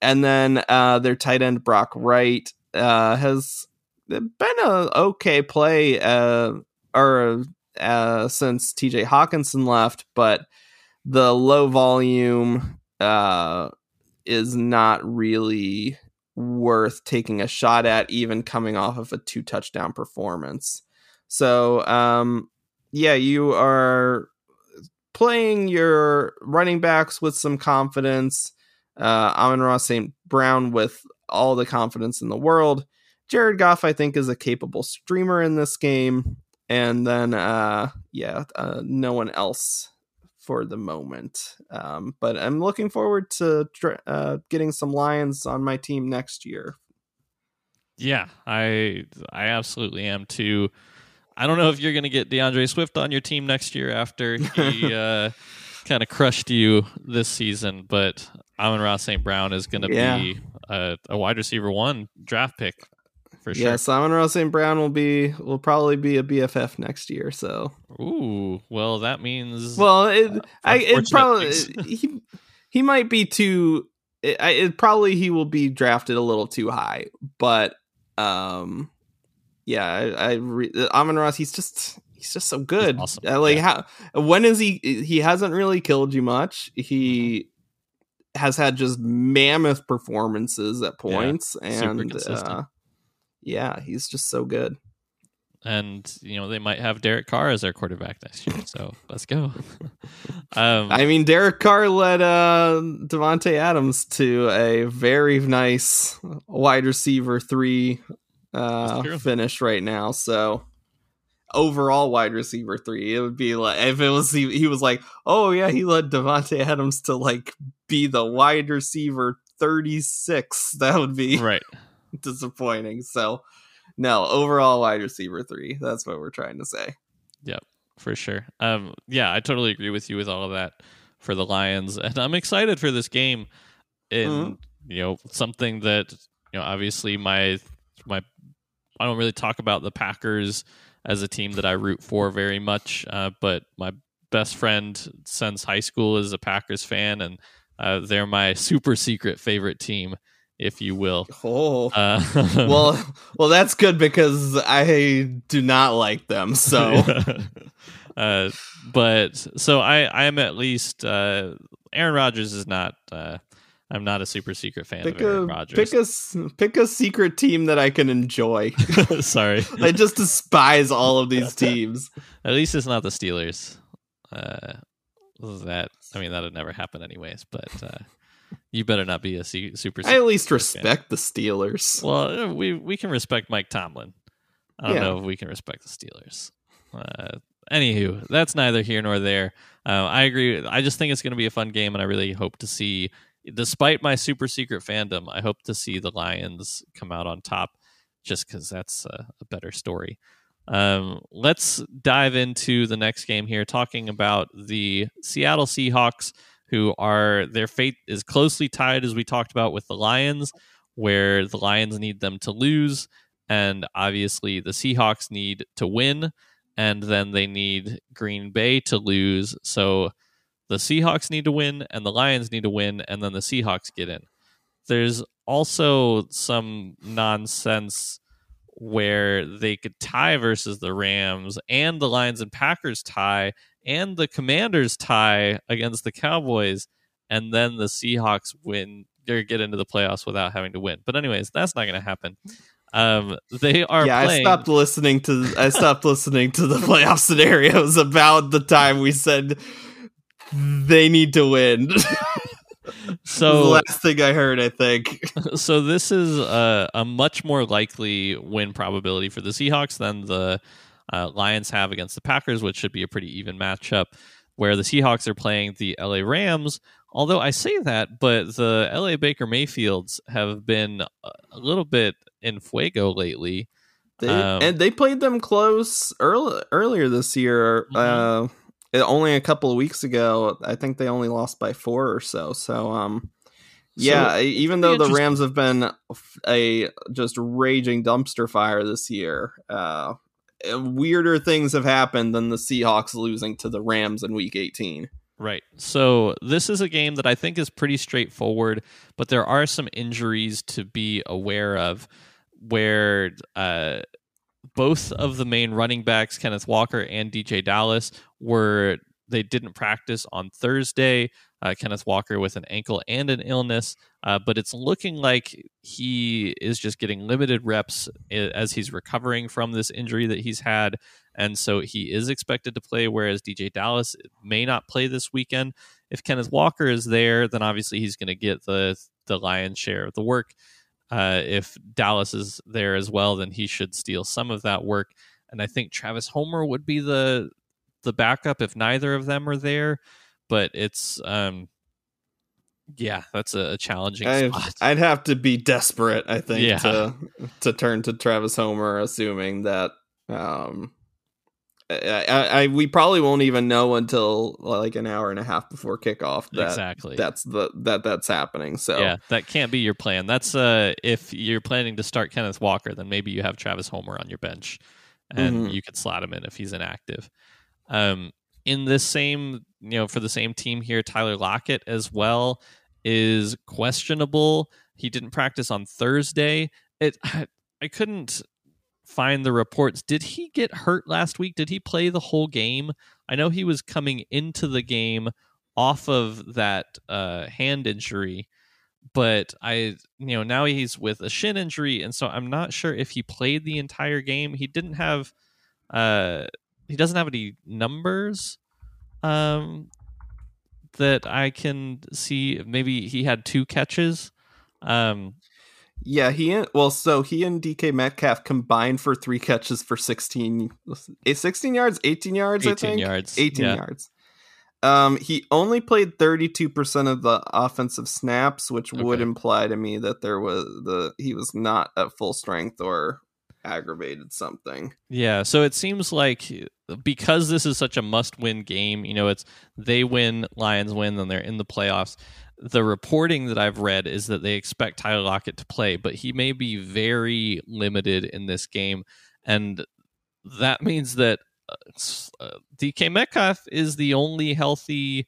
and then uh, their tight end Brock Wright uh, has been a okay play uh, or uh, since T.J. Hockenson left, but the low volume uh, is not really worth taking a shot at, even coming off of a two touchdown performance. So, um, yeah, you are playing your running backs with some confidence. Uh, Amon-Ra St. Brown with all the confidence in the world. Jared Goff, I think, is a capable streamer in this game. And then, uh, yeah, uh, no one else for the moment. Um, but I'm looking forward to uh, getting some Lions on my team next year.
Yeah, I I absolutely am too. I don't know if you're going to get D'Andre Swift on your team next year after he uh, kind of crushed you this season, but Amon-Ra St. Brown is going to
Yeah.
be a, a wide receiver one draft pick for sure.
Yeah, Simon Ross St. Brown will be will probably be a BFF next year. So
Ooh, well that means
Well, it, I it probably he he might be too. It, it probably he will be drafted a little too high, but um, yeah, I, I re, Amon-Ra, he's just he's just so good.
awesome.
Uh, like
Yeah.
how when is he? He hasn't really killed you much. He has had just mammoth performances at points,
super
and uh, yeah, he's just so good.
and you know they might have Derek Carr as their quarterback next year. So let's go. um,
I mean, Derek Carr led uh, Davante Adams to a very nice wide receiver three uh, finish right now. So overall wide receiver three, it would be like if it was he, he was like, oh yeah, he led Davante Adams to like be the wide receiver thirty six. That would be
right.
disappointing. So no, overall wide receiver three. That's what we're trying to say.
Yep, for sure. Um, yeah, I totally agree with you with all of that for the Lions, and I'm excited for this game. In
Mhm.
you know something that you know obviously my my I don't really talk about the Packers as a team that I root for very much, uh, but my best friend since high school is a Packers fan, and uh, they're my super secret favorite team, if you will.
Oh.
Uh,
well, well, that's good because I do not like them. So
uh, but so I I am at least uh, Aaron Rodgers is not uh, I'm not a super secret fan
pick
of Aaron Rodgers.
pick a pick a secret team that I can enjoy.
Sorry,
I just despise all of these teams.
at least it's not the Steelers. Uh, that I mean that'd never happen anyways. But uh, you better not be a se- super.
I at least
fan.
respect the Steelers.
Well, uh, we we can respect Mike Tomlin. I don't
Yeah.
know if we can respect the Steelers. Uh, anywho, that's neither here nor there. Uh, I agree. I just think it's going to be a fun game, and I really hope to see, despite my super secret fandom, I hope to see the Lions come out on top, just because that's a, a better story. Um, let's dive into the next game here, talking about the Seattle Seahawks, who are their fate is closely tied, as we talked about with the Lions, where the Lions need them to lose, and obviously the Seahawks need to win, and then they need Green Bay to lose. So the Seahawks need to win, and the Lions need to win, and then the Seahawks get in. There's also some nonsense where they could tie versus the Rams and the Lions and Packers tie and the Commanders tie against the Cowboys and then the Seahawks win or get into the playoffs without having to win. But anyways, that's not going to happen. Um, they are
yeah,
playing.
I stopped listening to I stopped listening to the playoff scenarios about the time we said they need to win. the
So
last thing I heard, I think.
so this is a, a much more likely win probability for the Seahawks than the uh, Lions have against the Packers, which should be a pretty even matchup. Where the Seahawks are playing the LA Rams. Although I say that, but the LA Baker Mayfields have been a little bit in fuego lately.
They,
Um,
and they played them close early, earlier this year.
Mhm.
Uh, only a couple of weeks ago, I think they only lost by four or so. So, um, yeah,
So,
even though the. Rams have been a just raging dumpster fire this year, uh, weirder things have happened than the Seahawks losing to the Rams in Week 18.
Right. So this is a game that I think is pretty straightforward, but there are some injuries to be aware of where uh, both of the main running backs, Kenneth Walker and DeeJay Dallas, were they didn't practice on Thursday. Uh, Kenneth Walker with an ankle and an illness, uh, but it's looking like he is just getting limited reps as he's recovering from this injury that he's had and so he is expected to play. Whereas DeeJay Dallas may not play this weekend. If Kenneth Walker is there, then obviously he's going to get the the lion's share of the work. Uh, if Dallas is there as well, then he should steal some of that work. And I think Travis Homer would be the the backup if neither of them are there. But it's um, yeah, that's a, a challenging
I'd,
spot.
I'd have to be desperate, I think,
Yeah.
to to turn to Travis Homer, assuming that um, I, I, we probably won't even know until like an hour and a half before kickoff that
exactly.
that's the that that's happening. So
Yeah, that can't be your plan. That's uh if you're planning to start Kenneth Walker, then maybe you have Travis Homer on your bench and
Mhm.
you could slot him in if he's inactive. Um in this same, you know, for the same team here, Tyler Lockett as well is questionable. He didn't practice on Thursday. It I, I couldn't find the reports. Did he get hurt last week? Did he play the whole game? I know he was coming into the game off of that uh, hand injury, but I, you know, now he's with a shin injury, and so I'm not sure if he played the entire game. He didn't have, uh, he doesn't have any numbers, um, that I can see. Maybe he had two catches. Um,
yeah, he and- well, so he and DK Metcalf combined for three catches for 16, eh, 16 yards, eighteen yards, I
18
think,
yards.
eighteen
yeah.
yards. Um, he only played thirty two percent of the offensive snaps, which would imply to me that there was the he was not at full strength or aggravated something.
Yeah, so it seems like because this is such a must-win game, you know, it's they win, Lions win, then they're in the playoffs. The reporting that I've read is that they expect Tyler Lockett to play, but he may be very limited in this game, and that means that uh, uh, DK Metcalf is the only healthy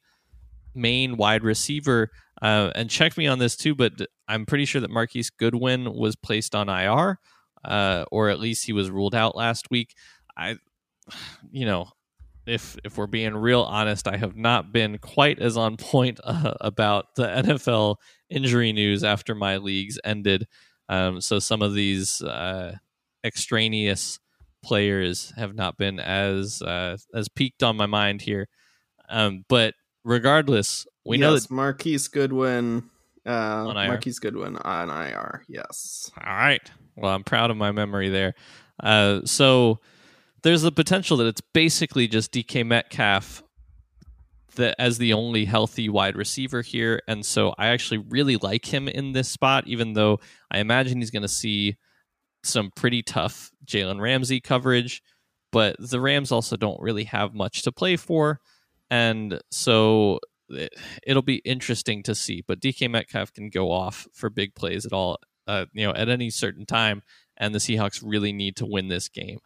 main wide receiver. Uh, and check me on this too, but I'm pretty sure that Marquise Goodwin was placed on IR uh, or at least he was ruled out last week. I, you know, if if we're being real honest, I have not been quite as on point uh, about the NFL injury news after my leagues ended. Um, so some of these uh, extraneous players have not been as uh, as peaked on my mind here. Um, but regardless, we know
yes,
that.
Marquise Goodwin, uh, Marquise Goodwin on IR. Yes.
All right. Well, I'm proud of my memory there. Uh, so there's the potential that it's basically just DK Metcalf that as the only healthy wide receiver here, and so I actually really like him in this spot, even though I imagine he's going to see some pretty tough Jalen Ramsey coverage. But the Rams also don't really have much to play for, and so it, it'll be interesting to see. But DK Metcalf can go off for big plays at all, uh, you know, at any certain time, and the Seahawks really need to win this game.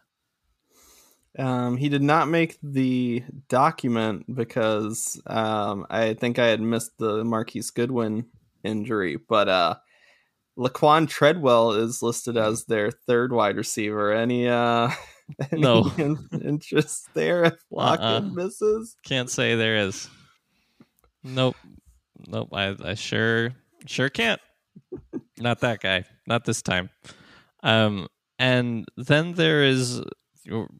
Um, he did not make the document because um, I think I had missed the Marquise Goodwin injury, but uh, Laquan Treadwell is listed as their third wide receiver. Any uh, any
No.
in- interest there if Lockett
Uh-uh.
misses?
Can't say there is. Nope. Nope. I, I sure sure can't. Not that guy. Not this time. Um and then there is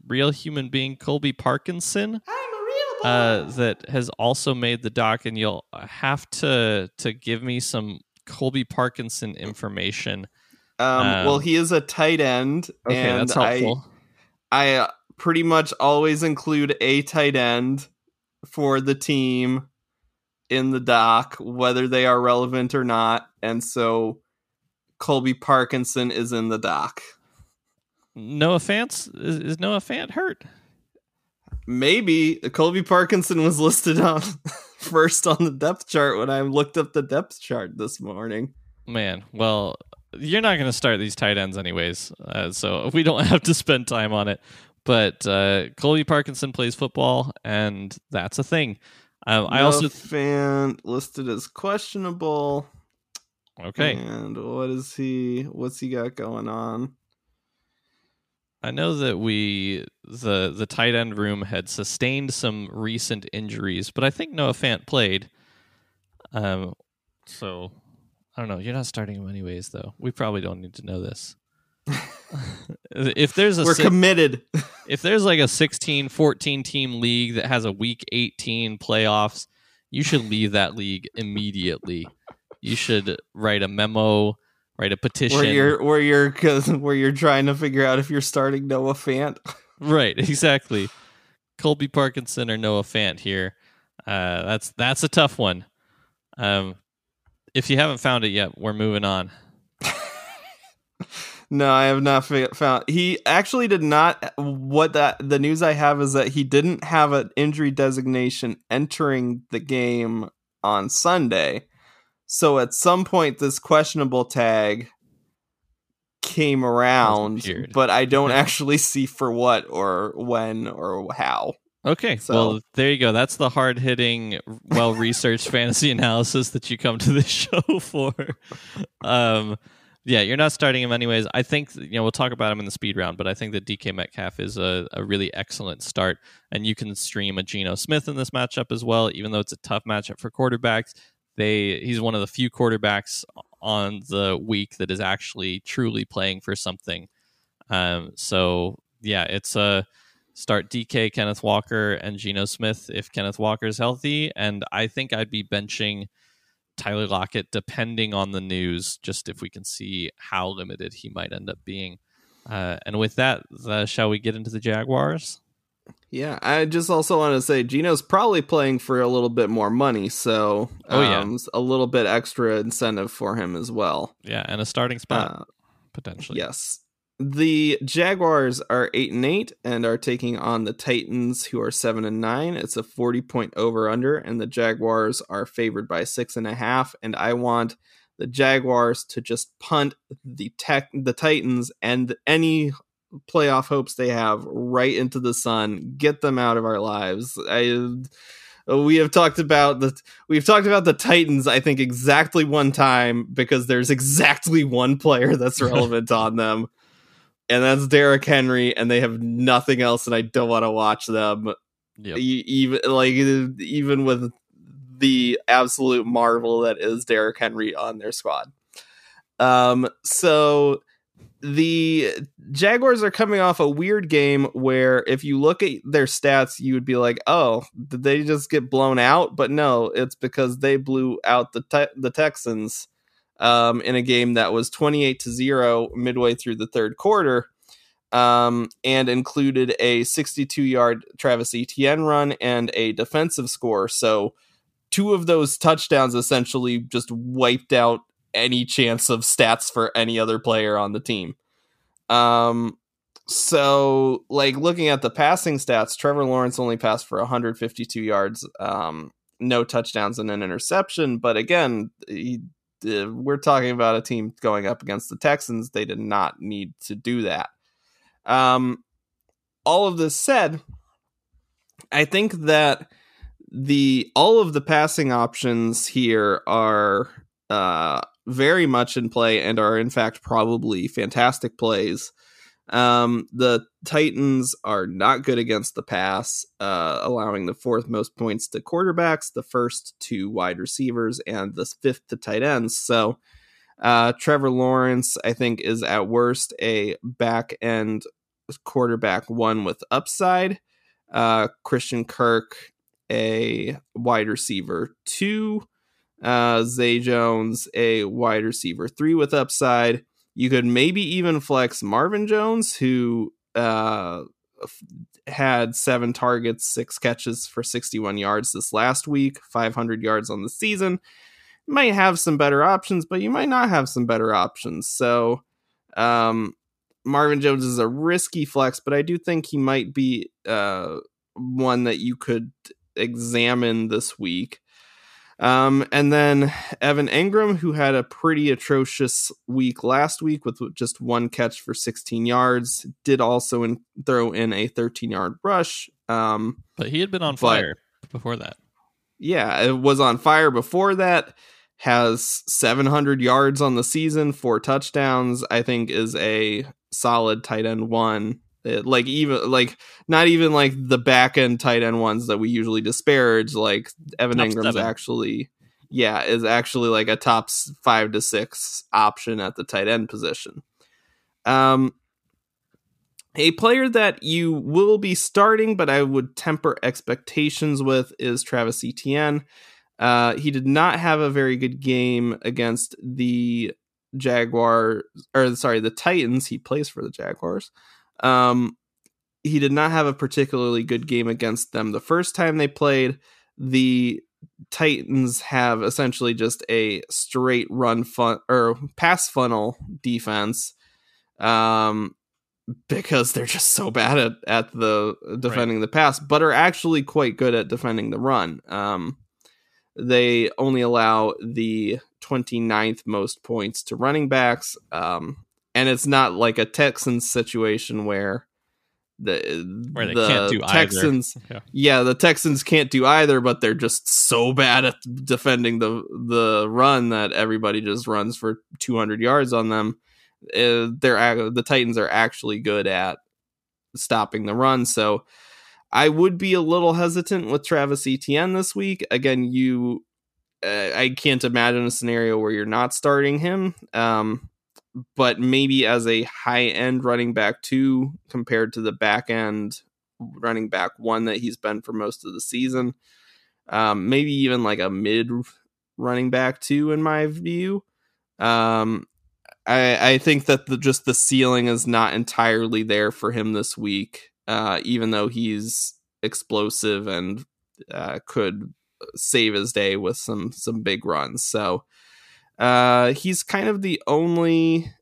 real human being Colby Parkinson.
I'm a real
uh, that has also made the doc, and you'll have to to give me some Colby Parkinson information.
Um,
Um,
well, he is a tight end,
Okay,
and
that's helpful.
I I uh, pretty much always include a tight end for the team in the doc, whether they are relevant or not, and so Colby Parkinson is in the doc.
Noah Fant is, is Noah Fant hurt?
Maybe Colby Parkinson was listed on first on the depth chart when I looked up the depth chart this morning.
Man, well, you're not going to start these tight ends anyways, uh, so we don't have to spend time on it. But uh, Colby Parkinson plays football, and that's a thing. Um, I
No
also
fan listed as questionable.
okay.
And what is he? What's he got going on?
I know that we the the tight end room had sustained some recent injuries, but I think Noah Fant played. Um, so I don't know. You're not starting him anyways, though. We probably don't need to know this. if there's a
We're
si-
committed.
if there's like a 16 14 team league that has a week 18 playoffs you should leave that league immediately you should write a memo write a petition
where you're where you're cause where you're trying to figure out if you're starting Noah Fant.
right exactly colby parkinson or noah fant here uh, that's that's a tough one um, if you haven't found it yet we're moving on
No, I have not found. He actually did not. What that the news I have is that he didn't have an injury designation entering the game on Sunday. So at some point, this questionable tag came around, but I don't actually see for what or when or how.
Okay,
So-
well, there you go. That's the hard hitting, well researched fantasy analysis that you come to this show for. Um, yeah, you're not starting him anyways. I think you know we'll talk about him in the speed round, but I think that DK Metcalf is a, a really excellent start, and you can stream a Geno Smith in this matchup as well. Even though it's a tough matchup for quarterbacks, they he's one of the few quarterbacks on the week that is actually truly playing for something. Um, so yeah, it's a start DK, Kenneth Walker, and Geno Smith if Kenneth Walker is healthy. And I think I'd be benching Tyler Lockett depending on the news, just if we can see how limited he might end up being. Uh, and with that, uh, shall we get into the Jaguars?
Yeah, I just also want to say Geno's probably playing for a little bit more money, so
Oh, yeah.
um, a little bit extra incentive for him as well.
Yeah, and a starting spot
Uh,
potentially.
Yes. The Jaguars are eight and eight and are taking on the Titans, who are seven and nine. It's a forty point over under, and the Jaguars are favored by six and a half. And I want the Jaguars to just punt the tech the Titans and any playoff hopes they have right into the sun. Get them out of our lives. I we have talked about the we've talked about the Titans I think exactly one time because there's exactly one player that's relevant on them and that's Derrick Henry and they have nothing else and I don't want to watch them
Yep.
E- even like even with the absolute marvel that is Derrick Henry on their squad. Um so the Jaguars are coming off a weird game where if you look at their stats you would be like, "Oh, did they just get blown out?" But no, it's because they blew out the te- the Texans um in a game that was 28 to 0 midway through the third quarter um, and included a 62 yard Travis Etienne run and a defensive score. So, two of those touchdowns essentially just wiped out any chance of stats for any other player on the team. Um, so, like looking at the passing stats, Trevor Lawrence only passed for 152 yards, um, no touchdowns and an interception. But again, he, we're talking about a team going up against the Texans. They did not need to do that. Um, all of this said, I think that the all of the passing options here are uh, very much in play and are in fact probably fantastic plays. Um, the Titans are not good against the pass, uh, allowing the fourth most points to quarterbacks, the first to wide receivers, and the fifth to tight ends. So, uh, Trevor Lawrence, I think, is at worst a back end quarterback one with upside. Uh, Christian Kirk a wide receiver two, uh, Zay Jones a wide receiver three with upside. You could maybe even flex Marvin Jones, who uh, had seven targets, six catches for 61 yards this last week, 500 yards on the season. Might have some better options, but you might not have some better options. So, um, Marvin Jones is a risky flex, but I do think he might be uh, one that you could examine this week. Um, and then Evan Engram, who had a pretty atrocious week last week with just one catch for 16 yards, did also in, throw in a 13 yard rush. Um,
but he had been on fire before that.
Yeah, it was on fire before that. Has 700 yards on the season, four touchdowns. I think is a solid tight end one it, like even like not even like the back end tight end ones that we usually disparage. Like Evan top Engram's seven. actually, yeah, is actually like a top five to six option at the tight end position. Um, a player that you will be starting, but I would temper expectations with is Travis Etienne. Uh, he did not have a very good game against the Jaguar, or sorry, the Titans. He plays for the Jaguars. Um, he did not have a particularly good game against them the first time they played. The Titans have essentially just a straight run fun or pass funnel defense. Um, because they're just so bad at, at the defending right. the pass, but are actually quite good at defending the run. Um, they only allow the 29th most points to running backs. Um, and it's not like a Texans situation where the
where they
the
can't do
Texans
yeah.
yeah. the Texans can't do either but they're just so bad at defending the the run that everybody just runs for 200 yards on them uh, they're the Titans are actually good at stopping the run so I would be a little hesitant with Travis Etienne this week again you uh, I can't imagine a scenario where you're not starting him um but maybe as a high end running back two compared to the back end running back one that he's been for most of the season. Um, maybe even like a mid running back two in my view. Um, I, I think that the just the ceiling is not entirely there for him this week, uh, even though he's explosive and uh, could save his day with some some big runs. So uh, he's kind of the only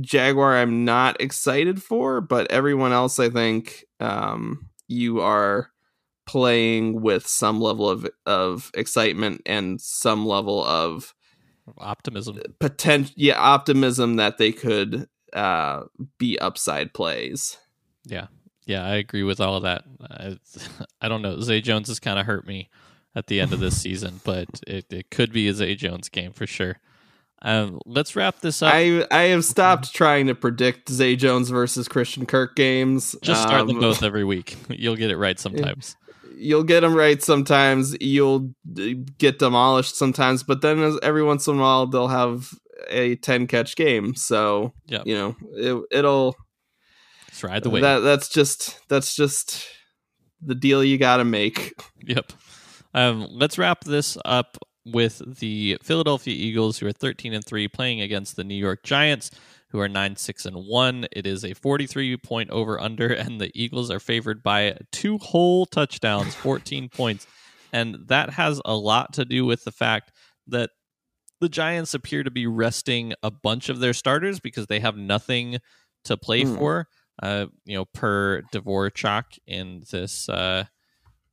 Jaguar I'm not excited for, but everyone else I think um, you are playing with some level of of excitement and some level of
optimism.
potential yeah optimism that they could uh be upside plays.
Yeah. Yeah i agree with all of that. I, I don't know. Zay jones has kind of hurt me at the end of this season, but it, it could be a Zay Jones game for sure. Um, let's wrap this up.
I I have stopped trying to predict Zay Jones versus Christian Kirk games.
Just start um, them both every week. You'll get it right sometimes.
You'll get them right sometimes. You'll get demolished sometimes, but then every once in a while they'll have a ten catch game. So yep. you know it, it'll
ride the wave.
That that's just that's just the deal you got to make.
Yep. Um, let's wrap this up with the Philadelphia Eagles, who are 13 and 3, playing against the New York Giants, who are 9 6 and 1. It is a 43 point over under, and the Eagles are favored by two whole touchdowns, 14 points. And that has a lot to do with the fact that the Giants appear to be resting a bunch of their starters because they have nothing to play mm. for. Uh, you know, per Dvorchak in this uh,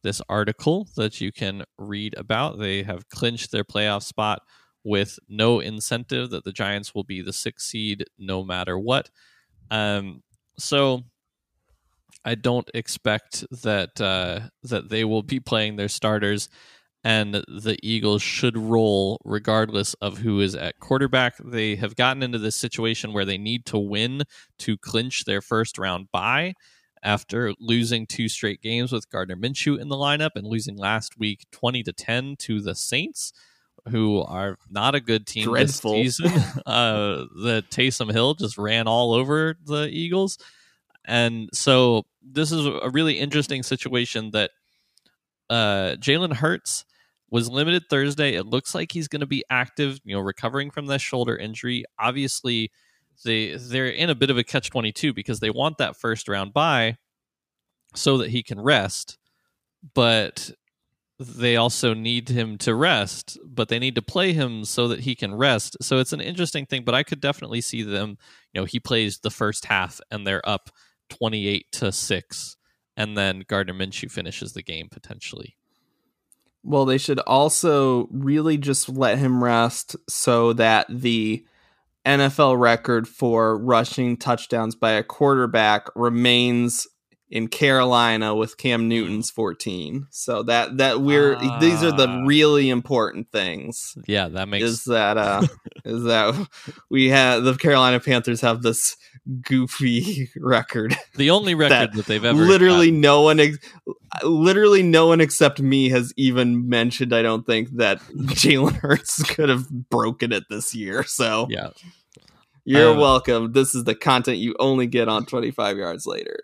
this article that you can read about. They have clinched their playoff spot with no incentive that the Giants will be the sixth seed no matter what. Um, so I don't expect that uh, that they will be playing their starters, and the Eagles should roll regardless of who is at quarterback. They have gotten into this situation where they need to win to clinch their first round bye after losing two straight games with Gardner Minshew in the lineup and losing last week 20 to 10 to the Saints, who are not a good team
Dreadful.
this season. uh, the Taysom Hill just ran all over the Eagles. And so this is a really interesting situation that uh, Jalen Hurts was limited Thursday. It looks like he's going to be active, you know, recovering from that shoulder injury. Obviously, they they're in a bit of a catch 22 because they want that first round bye so that he can rest, but they also need him to rest, but they need to play him so that he can rest. So it's an interesting thing, but I could definitely see them, you know, he plays the first half and they're up 28 to 6 and then Gardner Minshew finishes the game potentially.
Well, they should also really just let him rest so that the NFL record for rushing touchdowns by a quarterback remains in Carolina with Cam Newton's 14. So that that we're uh, these are the ah. really important things.
Yeah, that makes
is that uh is that we have the Carolina Panthers have this goofy record.
The only record that, that they've ever
literally gotten. no one ex- literally no one except me has even mentioned I don't think that Jalen Hurts could have broken it this year. So
Yeah.
You're um, welcome. This is the content you only get on 25 yards later.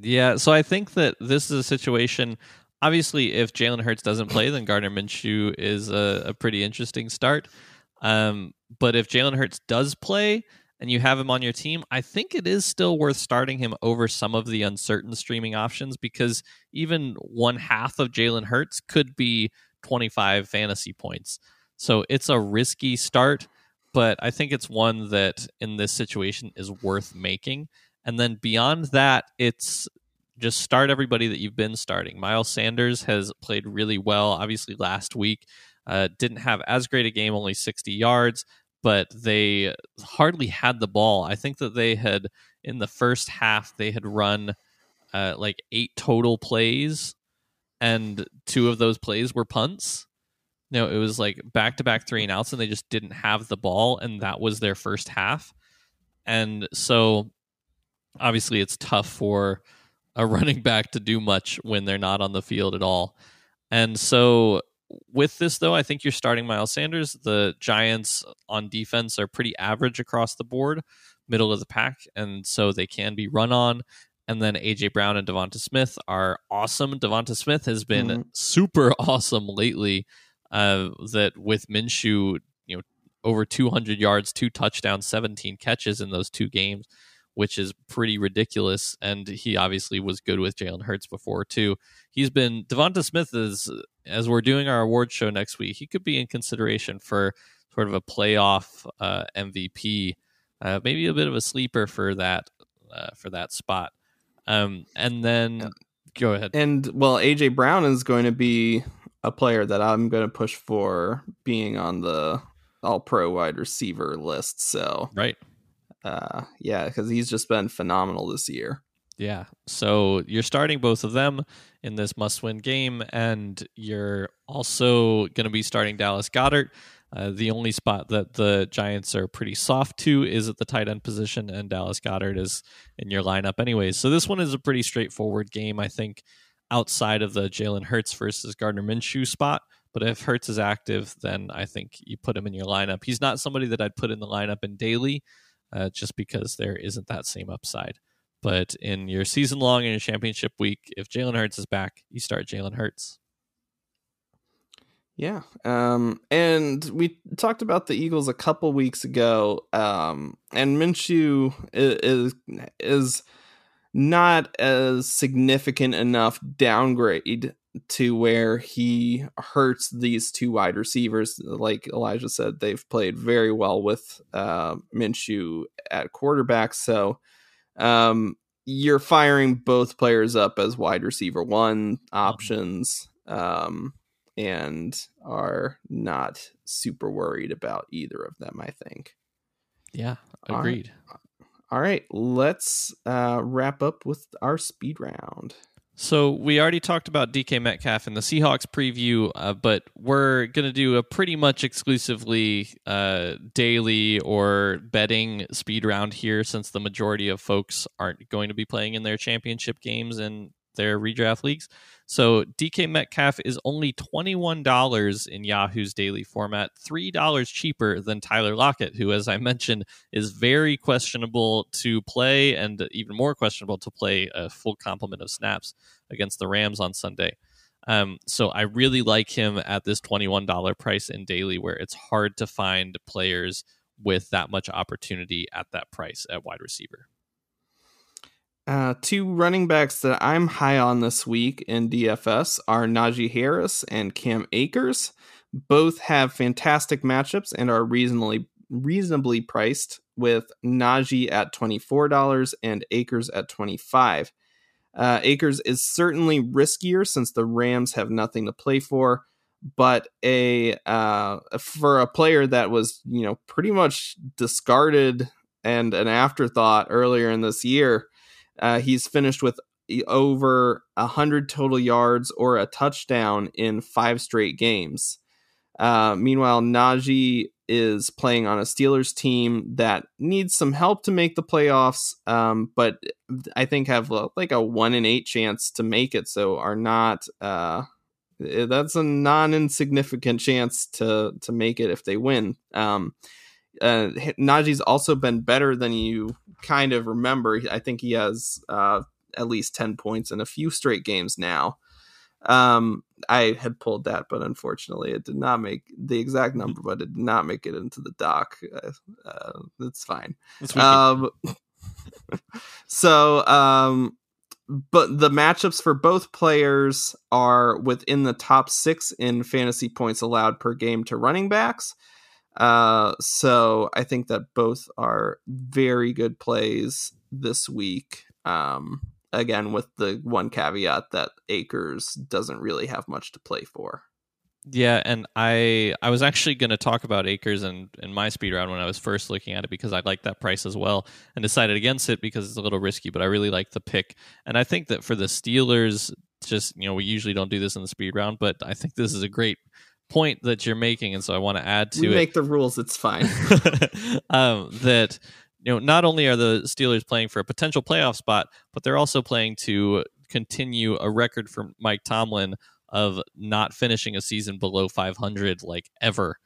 Yeah, so I think that this is a situation. Obviously, if Jalen Hurts doesn't play, then Gardner Minshew is a, a pretty interesting start. Um, but if Jalen Hurts does play and you have him on your team, I think it is still worth starting him over some of the uncertain streaming options because even one half of Jalen Hurts could be 25 fantasy points. So it's a risky start, but I think it's one that in this situation is worth making. And then beyond that, it's just start everybody that you've been starting. Miles Sanders has played really well. Obviously, last week uh, didn't have as great a game, only 60 yards, but they hardly had the ball. I think that they had in the first half they had run uh, like eight total plays, and two of those plays were punts. No, it was like back to back three and outs, and they just didn't have the ball, and that was their first half. And so obviously it's tough for a running back to do much when they're not on the field at all. And so with this though, I think you're starting Miles Sanders. The Giants on defense are pretty average across the board, middle of the pack, and so they can be run on. And then AJ Brown and Devonta Smith are awesome. Devonta Smith has been mm-hmm. super awesome lately. Uh, that with Minshew, you know, over 200 yards, two touchdowns, 17 catches in those two games which is pretty ridiculous. And he obviously was good with Jalen Hurts before too. He's been Devonta Smith is as we're doing our award show next week. He could be in consideration for sort of a playoff uh, MVP, uh, maybe a bit of a sleeper for that uh, for that spot. Um, and then yeah. go ahead.
And well, AJ Brown is going to be a player that I'm going to push for being on the All Pro wide receiver list. So
right
uh, yeah, because he's just been phenomenal this year.
Yeah. So you're starting both of them in this must win game, and you're also going to be starting Dallas Goedert. Uh, the only spot that the Giants are pretty soft to is at the tight end position, and Dallas Goedert is in your lineup anyways. So this one is a pretty straightforward game, I think, outside of the Jalen Hurts versus Gardner Minshew spot. But if Hurts is active, then I think you put him in your lineup. He's not somebody that I'd put in the lineup in daily uh, just because there isn't that same upside. But in your season long and your championship week, if Jalen Hurts is back, you start Jalen Hurts.
Yeah. Um, and we talked about the Eagles a couple weeks ago. Um, and Minshew is, is not as significant enough downgrade to where he hurts these two wide receivers. Like Elijah said, they've played very well with uh, Minshew at quarterback. So um, you're firing both players up as wide receiver one options um, and are not super worried about either of them, I think.
Yeah, agreed.
All right, All right let's uh, wrap up with our speed round.
So we already talked about DK Metcalf in the Seahawks preview, uh, but we're going to do a pretty much exclusively uh, daily or betting speed round here, since the majority of folks aren't going to be playing in their championship games and their redraft leagues. So DK Metcalf is only $21 in Yahoo's daily format, $3 cheaper than Tyler Lockett, who, as I mentioned, is very questionable to play and even more questionable to play a full complement of snaps against the Rams on Sunday. Um, so I really like him at this $21 price in daily, where it's hard to find players with that much opportunity at that price at wide receiver.
Uh, two running backs that I'm high on this week in DFS are Najee Harris and Cam Akers. Both have fantastic matchups and are reasonably reasonably priced, with Najee at twenty four dollars and Akers at twenty five. Uh, Akers is certainly riskier since the Rams have nothing to play for, but a uh, for a player that was you know pretty much discarded and an afterthought earlier in this year uh, he's finished with over 100 total yards or a touchdown in five straight games. Uh, meanwhile, Najee is playing on a Steelers team that needs some help to make the playoffs, um, but I think have like a one in eight chance to make it. So are not. Uh, that's a non insignificant chance to to make it if they win. Um, uh, Najee's also been better than you kind of remember. I think he has uh, at least 10 points in a few straight games now. Um, I had pulled that, but unfortunately, it did not make the exact number, but it did not make it into the doc. Uh, uh, it's fine. Um, so, um, but the matchups for both players are within the top six in fantasy points allowed per game to running backs. Uh, so I think that both are very good plays this week. Um, again, with the one caveat that Akers doesn't really have much to play for.
Yeah, and I I was actually going to talk about Akers and in my speed round when I was first looking at it because I liked that price as well and decided against it because it's a little risky, but I really like the pick. And I think that for the Steelers, just you know, we usually don't do this in the speed round, but I think this is a great point that you're making, and so I want to add to
we
it.
Make the rules; it's fine.
um, that you know, not only are the Steelers playing for a potential playoff spot, but they're also playing to continue a record for Mike Tomlin of not finishing a season below 500 like ever.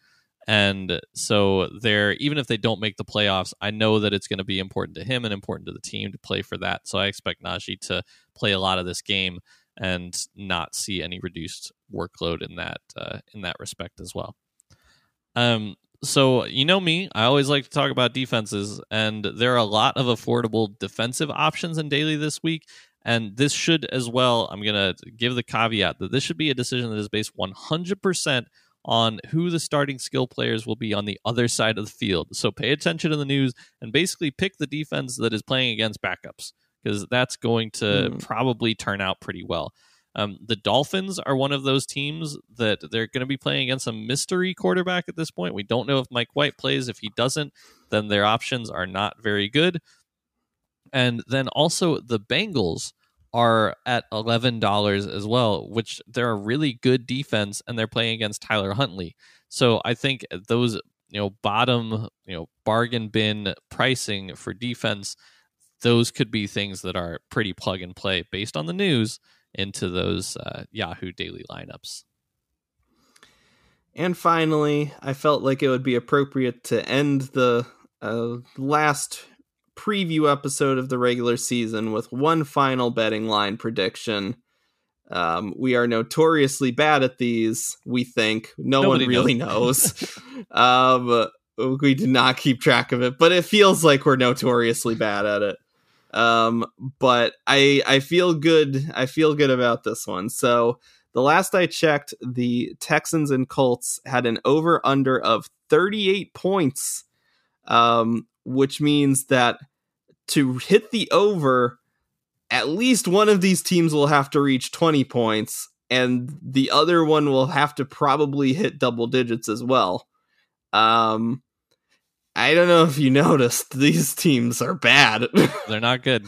And so they're even if they don't make the playoffs, I know that it's going to be important to him and important to the team to play for that. So I expect Najee to play a lot of this game and not see any reduced workload in that uh, in that respect as well. Um, so you know me, I always like to talk about defenses, and there are a lot of affordable defensive options in daily this week. And this should as well. I'm gonna give the caveat that this should be a decision that is based 100% on who the starting skill players will be on the other side of the field. So pay attention to the news and basically pick the defense that is playing against backups because that's going to mm. probably turn out pretty well. Um, the Dolphins are one of those teams that they're going to be playing against a mystery quarterback at this point. We don't know if Mike White plays. If he doesn't, then their options are not very good. And then also the Bengals are at eleven dollars as well, which they're a really good defense, and they're playing against Tyler Huntley. So I think those you know bottom you know bargain bin pricing for defense those could be things that are pretty plug and play based on the news into those uh, Yahoo daily lineups.
And finally, I felt like it would be appropriate to end the uh, last preview episode of the regular season with one final betting line prediction. Um, we are notoriously bad at these, we think. No Nobody one really knows. knows. um, we did not keep track of it, but it feels like we're notoriously bad at it. Um, but I I feel good. I feel good about this one. So the last I checked, the Texans and Colts had an over under of 38 points, um, which means that to hit the over, at least one of these teams will have to reach 20 points, and the other one will have to probably hit double digits as well. Um, I don't know if you noticed, these teams are bad.
They're not good.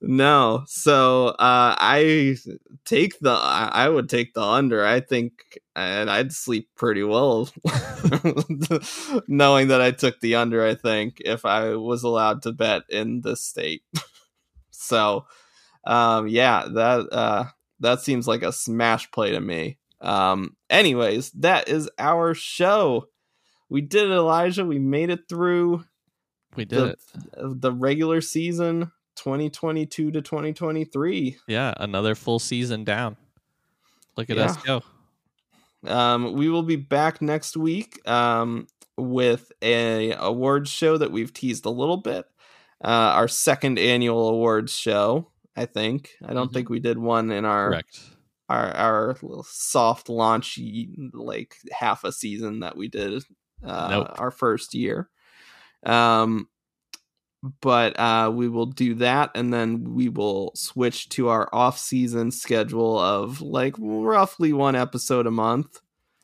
No. So uh, I take the I would take the under. I think and I'd sleep pretty well knowing that I took the under, I think, if I was allowed to bet in this state. so um yeah, that uh that seems like a smash play to me. Um anyways, that is our show we did it, Elijah. We made it through.
We did the, it.
The regular season, 2022 to 2023.
Yeah, another full season down. Look at
Yeah.
us go.
Um, we will be back next week um, with a awards show that we've teased a little bit. Uh, our second annual awards show, I think. I don't
Mhm.
think we did one in our
Correct.
our our little soft launch like half a season that we did uh
Nope.
our first year um but uh we will do that and then we will switch to our off season schedule of like roughly one episode a month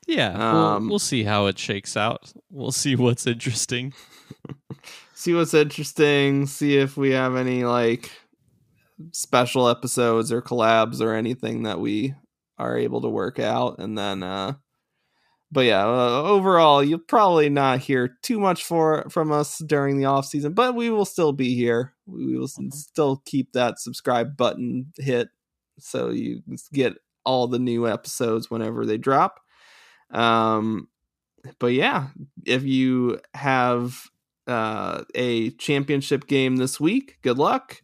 Yeah,
Um,
we'll, we'll see how it shakes out. We'll see what's interesting.
see what's interesting see if we have any like special episodes or collabs or anything that we are able to work out and then uh but yeah uh, overall you'll probably not hear too much for from us during the off season but we will still be here we will
Mhm.
still keep that subscribe button hit so you get all the new episodes whenever they drop um but yeah if you have uh, a championship game this week. Good luck.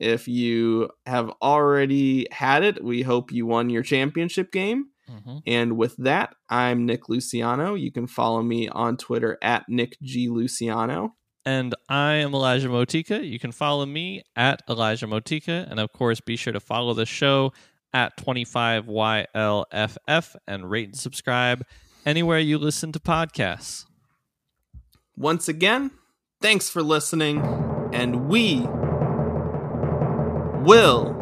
If you have already had it, we hope you won your championship game.
Mhm.
And with that, I'm Nick Luciano. You can follow me on Twitter at Nick G Luciano.
And I am Elijah Motika. You can follow me at Elijah Motika. And of course, be sure to follow the show at 25YLFF and rate and subscribe anywhere you listen to podcasts.
Once again, thanks for listening, and we will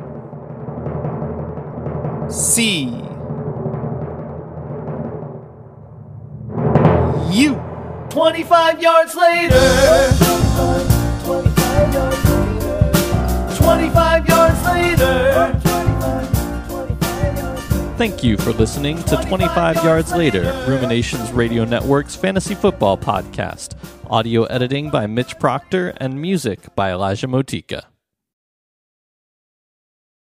see you.
25 yards later. 25 yards later.
Thank you for listening to 25 Yards Later, Ruminations Radio Network's fantasy football podcast. Audio editing by Mitch Proctor and music by Elijah Motika.